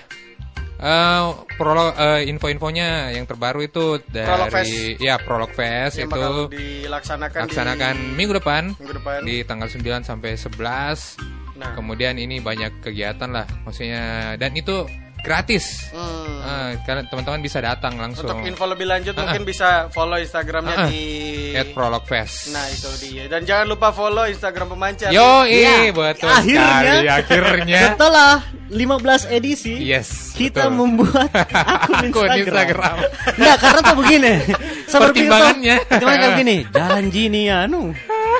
Eh, prolog eh, info-infonya yang terbaru itu dari Prolog Fest. ya Prolog Fest yang itu dilaksanakan laksanakan di minggu depan minggu depan. di tanggal 9 sampai 11. Nah. Kemudian ini banyak kegiatan lah maksudnya dan itu gratis. Hmm. Kalian teman-teman bisa datang langsung. Untuk info lebih lanjut Ah, mungkin ah. bisa follow Instagramnya Ah, ah. di At Prolog Fest. Nah itu dia Dan jangan lupa follow Instagram pemancar Yo, Iya. betul Akhirnya. sekali akhirnya. Setelah 15 edisi, Yes, kita betul. membuat (laughs) akun Akun Instagram. Instagram. Enggak, karena tuh begini. (laughs) Pertimbangannya. Gimana kayak begini? Jalan Jini anu.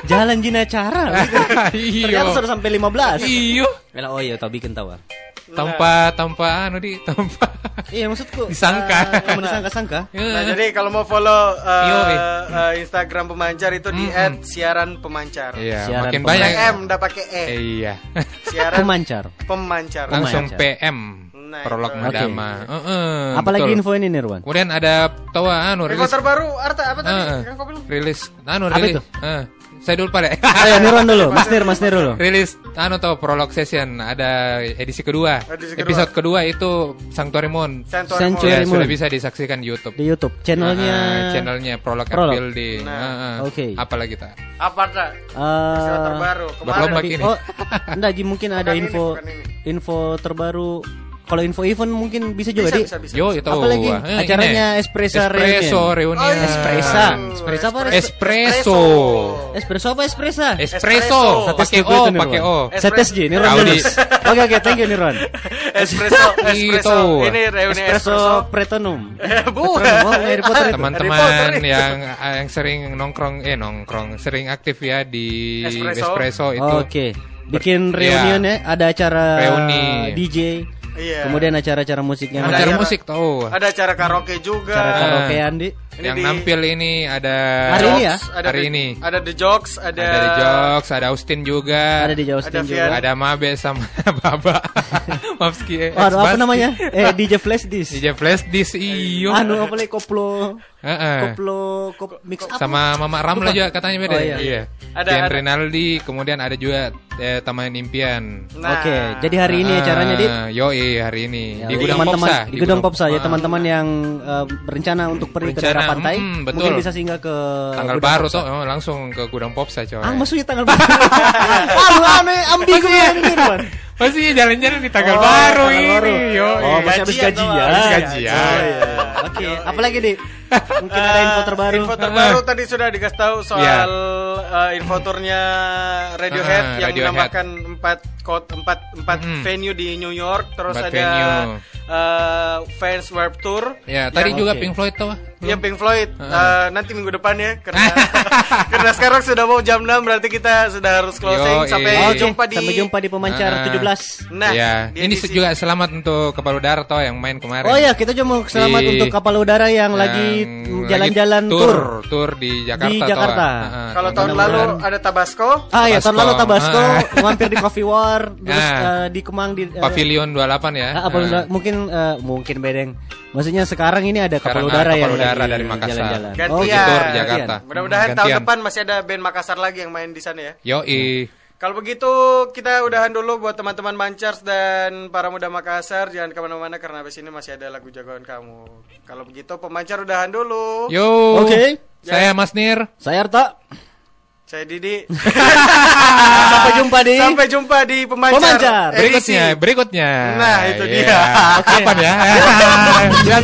Jalan Jini acara. gitu. (laughs) Iyo. Ternyata sudah sampai 15. Iyo. Bilang, oh iya, tahu. ah." Tanpa tanpa anu di tanpa (laughs) Iya, maksudku. Disangka. eh, disangka-sangka. Nah jadi kalau mau follow uh, Yo, eh. uh, Instagram pemancar itu di Mm-mm. siaran pemancar Iya, Siaran makin pemancar. banyak. M, nggak pakai E Eh, iya. (laughs) Siaran Pemancar. pemancar Langsung. PM Nah, Prolog itu. Madama. Heeh, Apalagi betul. info ini Nirwan? Kemudian ada tahu anu Info rilis terbaru Arta apa tadi kau bilang? rilis anu Apa rilis. itu? Eh, saya dulu pada. (laughs) Ayo Nirwan dulu, Mas Nir, Mas Nir dulu. rilis anu tau prolog session ada edisi kedua. Edisi kedua. Episode kedua itu Sanctuary Moon. Sanctuary Sanctuary Ya, Moon. sudah bisa disaksikan di YouTube. Di YouTube channelnya Ah, channelnya Prolog Prolog. Building. Nah, Ah, ah. oke. Apalagi tak? Apa Arta? eh, Istilah terbaru Berlomba kemarin gini. Oh, enggak mungkin ada Bukan ini, info bukan ini. info terbaru. Kalau info event mungkin bisa juga bisa, di bisa, bisa. Yo, itu Apalagi Eh, acaranya ini. Espressa Espresso Reunion. reunion. Oh, iya. Espressa. Espressa apa? Espresso. Espresso apa? Espresso. Espresso. Pakai O, pakai O. Setes Tahu dulu. di- Oke oke, thank you Nirwan. Espresso (laughs) Espresso Itu. Ini reuni Espresso Espresso Pretonum. (laughs) Bukan oh, Teman-teman yang yang sering nongkrong eh nongkrong, sering aktif ya di Espresso. Espresso itu. Oke. Bikin reunion Iya. ya, ada acara Reuni. DJ. Iya. Kemudian acara-acara musik yang Ada Acara musik tahu. Ada acara karaoke juga acara karaokean di Ini yang di- nampil ini ada Hari ini ya? ada hari The- ini. Ada The Jokes Ada Ada The Jokes, ada Austin juga. ada di Jawa Ada juga. Ada Mabe sama Baba. Mapski. eh, Waduh, apa namanya? (laughs) Eh DJ Flash Disk. DJ Flash Disk iyo. Anu apa lagi koplo Heeh. koplo kop mix up. sama Mama Ramla juga katanya beda. Oh, iya. iya. Ada- ada. Rinaldi, kemudian ada juga eh, Taman Impian. Nah, Oke, jadi hari ini Ah, acaranya di Yo hari ini Ya, di Gudang teman-teman Popsa. di Gudang Popsa ya Ah. teman-teman yang eh, berencana untuk pergi ke daerah pantai mm, betul. mungkin bisa singgah ke Tanggal Gudang baru Popsa. oh, langsung ke Gudang Popsa coy. Ah, maksudnya tanggal baru. (laughs) Aduh, aneh ambigu Nirwan. Pasti jalan-jalan di tanggal Oh, baru tanggal ini. baru. Yo, Oh, masih habis Gajian, habis gajian. Oke, apalagi di Mungkin ada info terbaru. Info terbaru tadi sudah dikasih tahu soal Iya. uh, info turnya Radiohead Ah, yang Radiohead. menambahkan empat kot empat empat Mm-mm. venue di New York, terus Empat ada venue. uh, Fans Warped Tour. Ya, tadi yang- juga Oke. Pink Floyd tuh. Ya Pink Floyd Heeh. uh, nanti minggu depan ya karena (laughs) karena sekarang sudah mau jam 6 berarti kita sudah harus closing Yoi. sampai Oke, jumpa di Sampai jumpa di pemancar Ah. 17. Nah, ya, di ini edisi- juga selamat untuk Kepala Udara toh yang main kemarin. Oh ya, kita juga mau selamat Di- untuk kapal udara yang, lagi Yang jalan-jalan lagi tour. tour di Jakarta. Di. Jakarta. Heeh. Kalau tahun lalu ada Tabasco. Ah ya, tahun lalu Tabasco (laughs) mampir di Coffee War, terus eh, di Kemang di eh, Pavilion 28 ya. apa, Ah. mungkin eh, mungkin bedeng. Maksudnya sekarang ini ada kapal udara yang kapal udara dari Makassar. jalan-jalan. Gantian. Oh. Tour. Jakarta. Mudah-mudahan tahun depan masih ada band Makassar lagi yang main di sana ya. Yoi. Kalau begitu kita udahan dulu buat teman-teman Mancars dan para muda Makassar jangan ke mana-mana karena abis ini masih ada lagu jagoan kamu. Kalau begitu pemancar udahan dulu. Yo. Oke. Saya Mas Nir. Saya Arta. Saya Didi. (laughs) Sampai jumpa di Sampai jumpa di pemancar. Pemancar. Berikutnya, berikutnya. Nah, itu dia. Iya. Kapan ya? (laughs) Ya,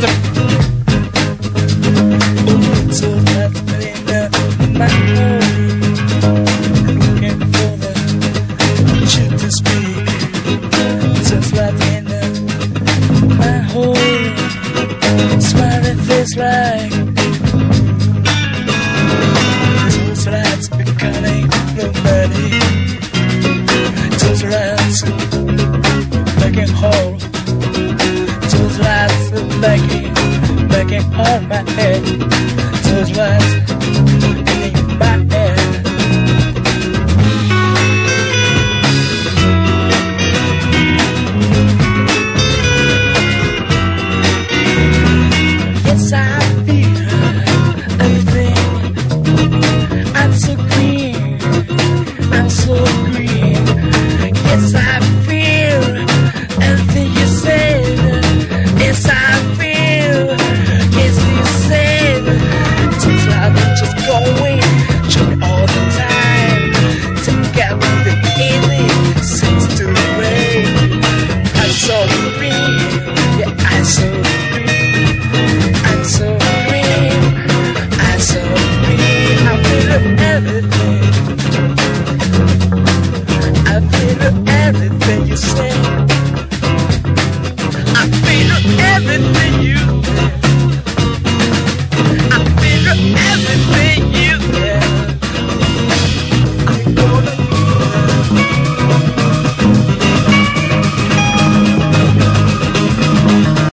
That's right. Those rats becoming nobody. Those making hole. Those rats making, making on my head. Those lights, in back.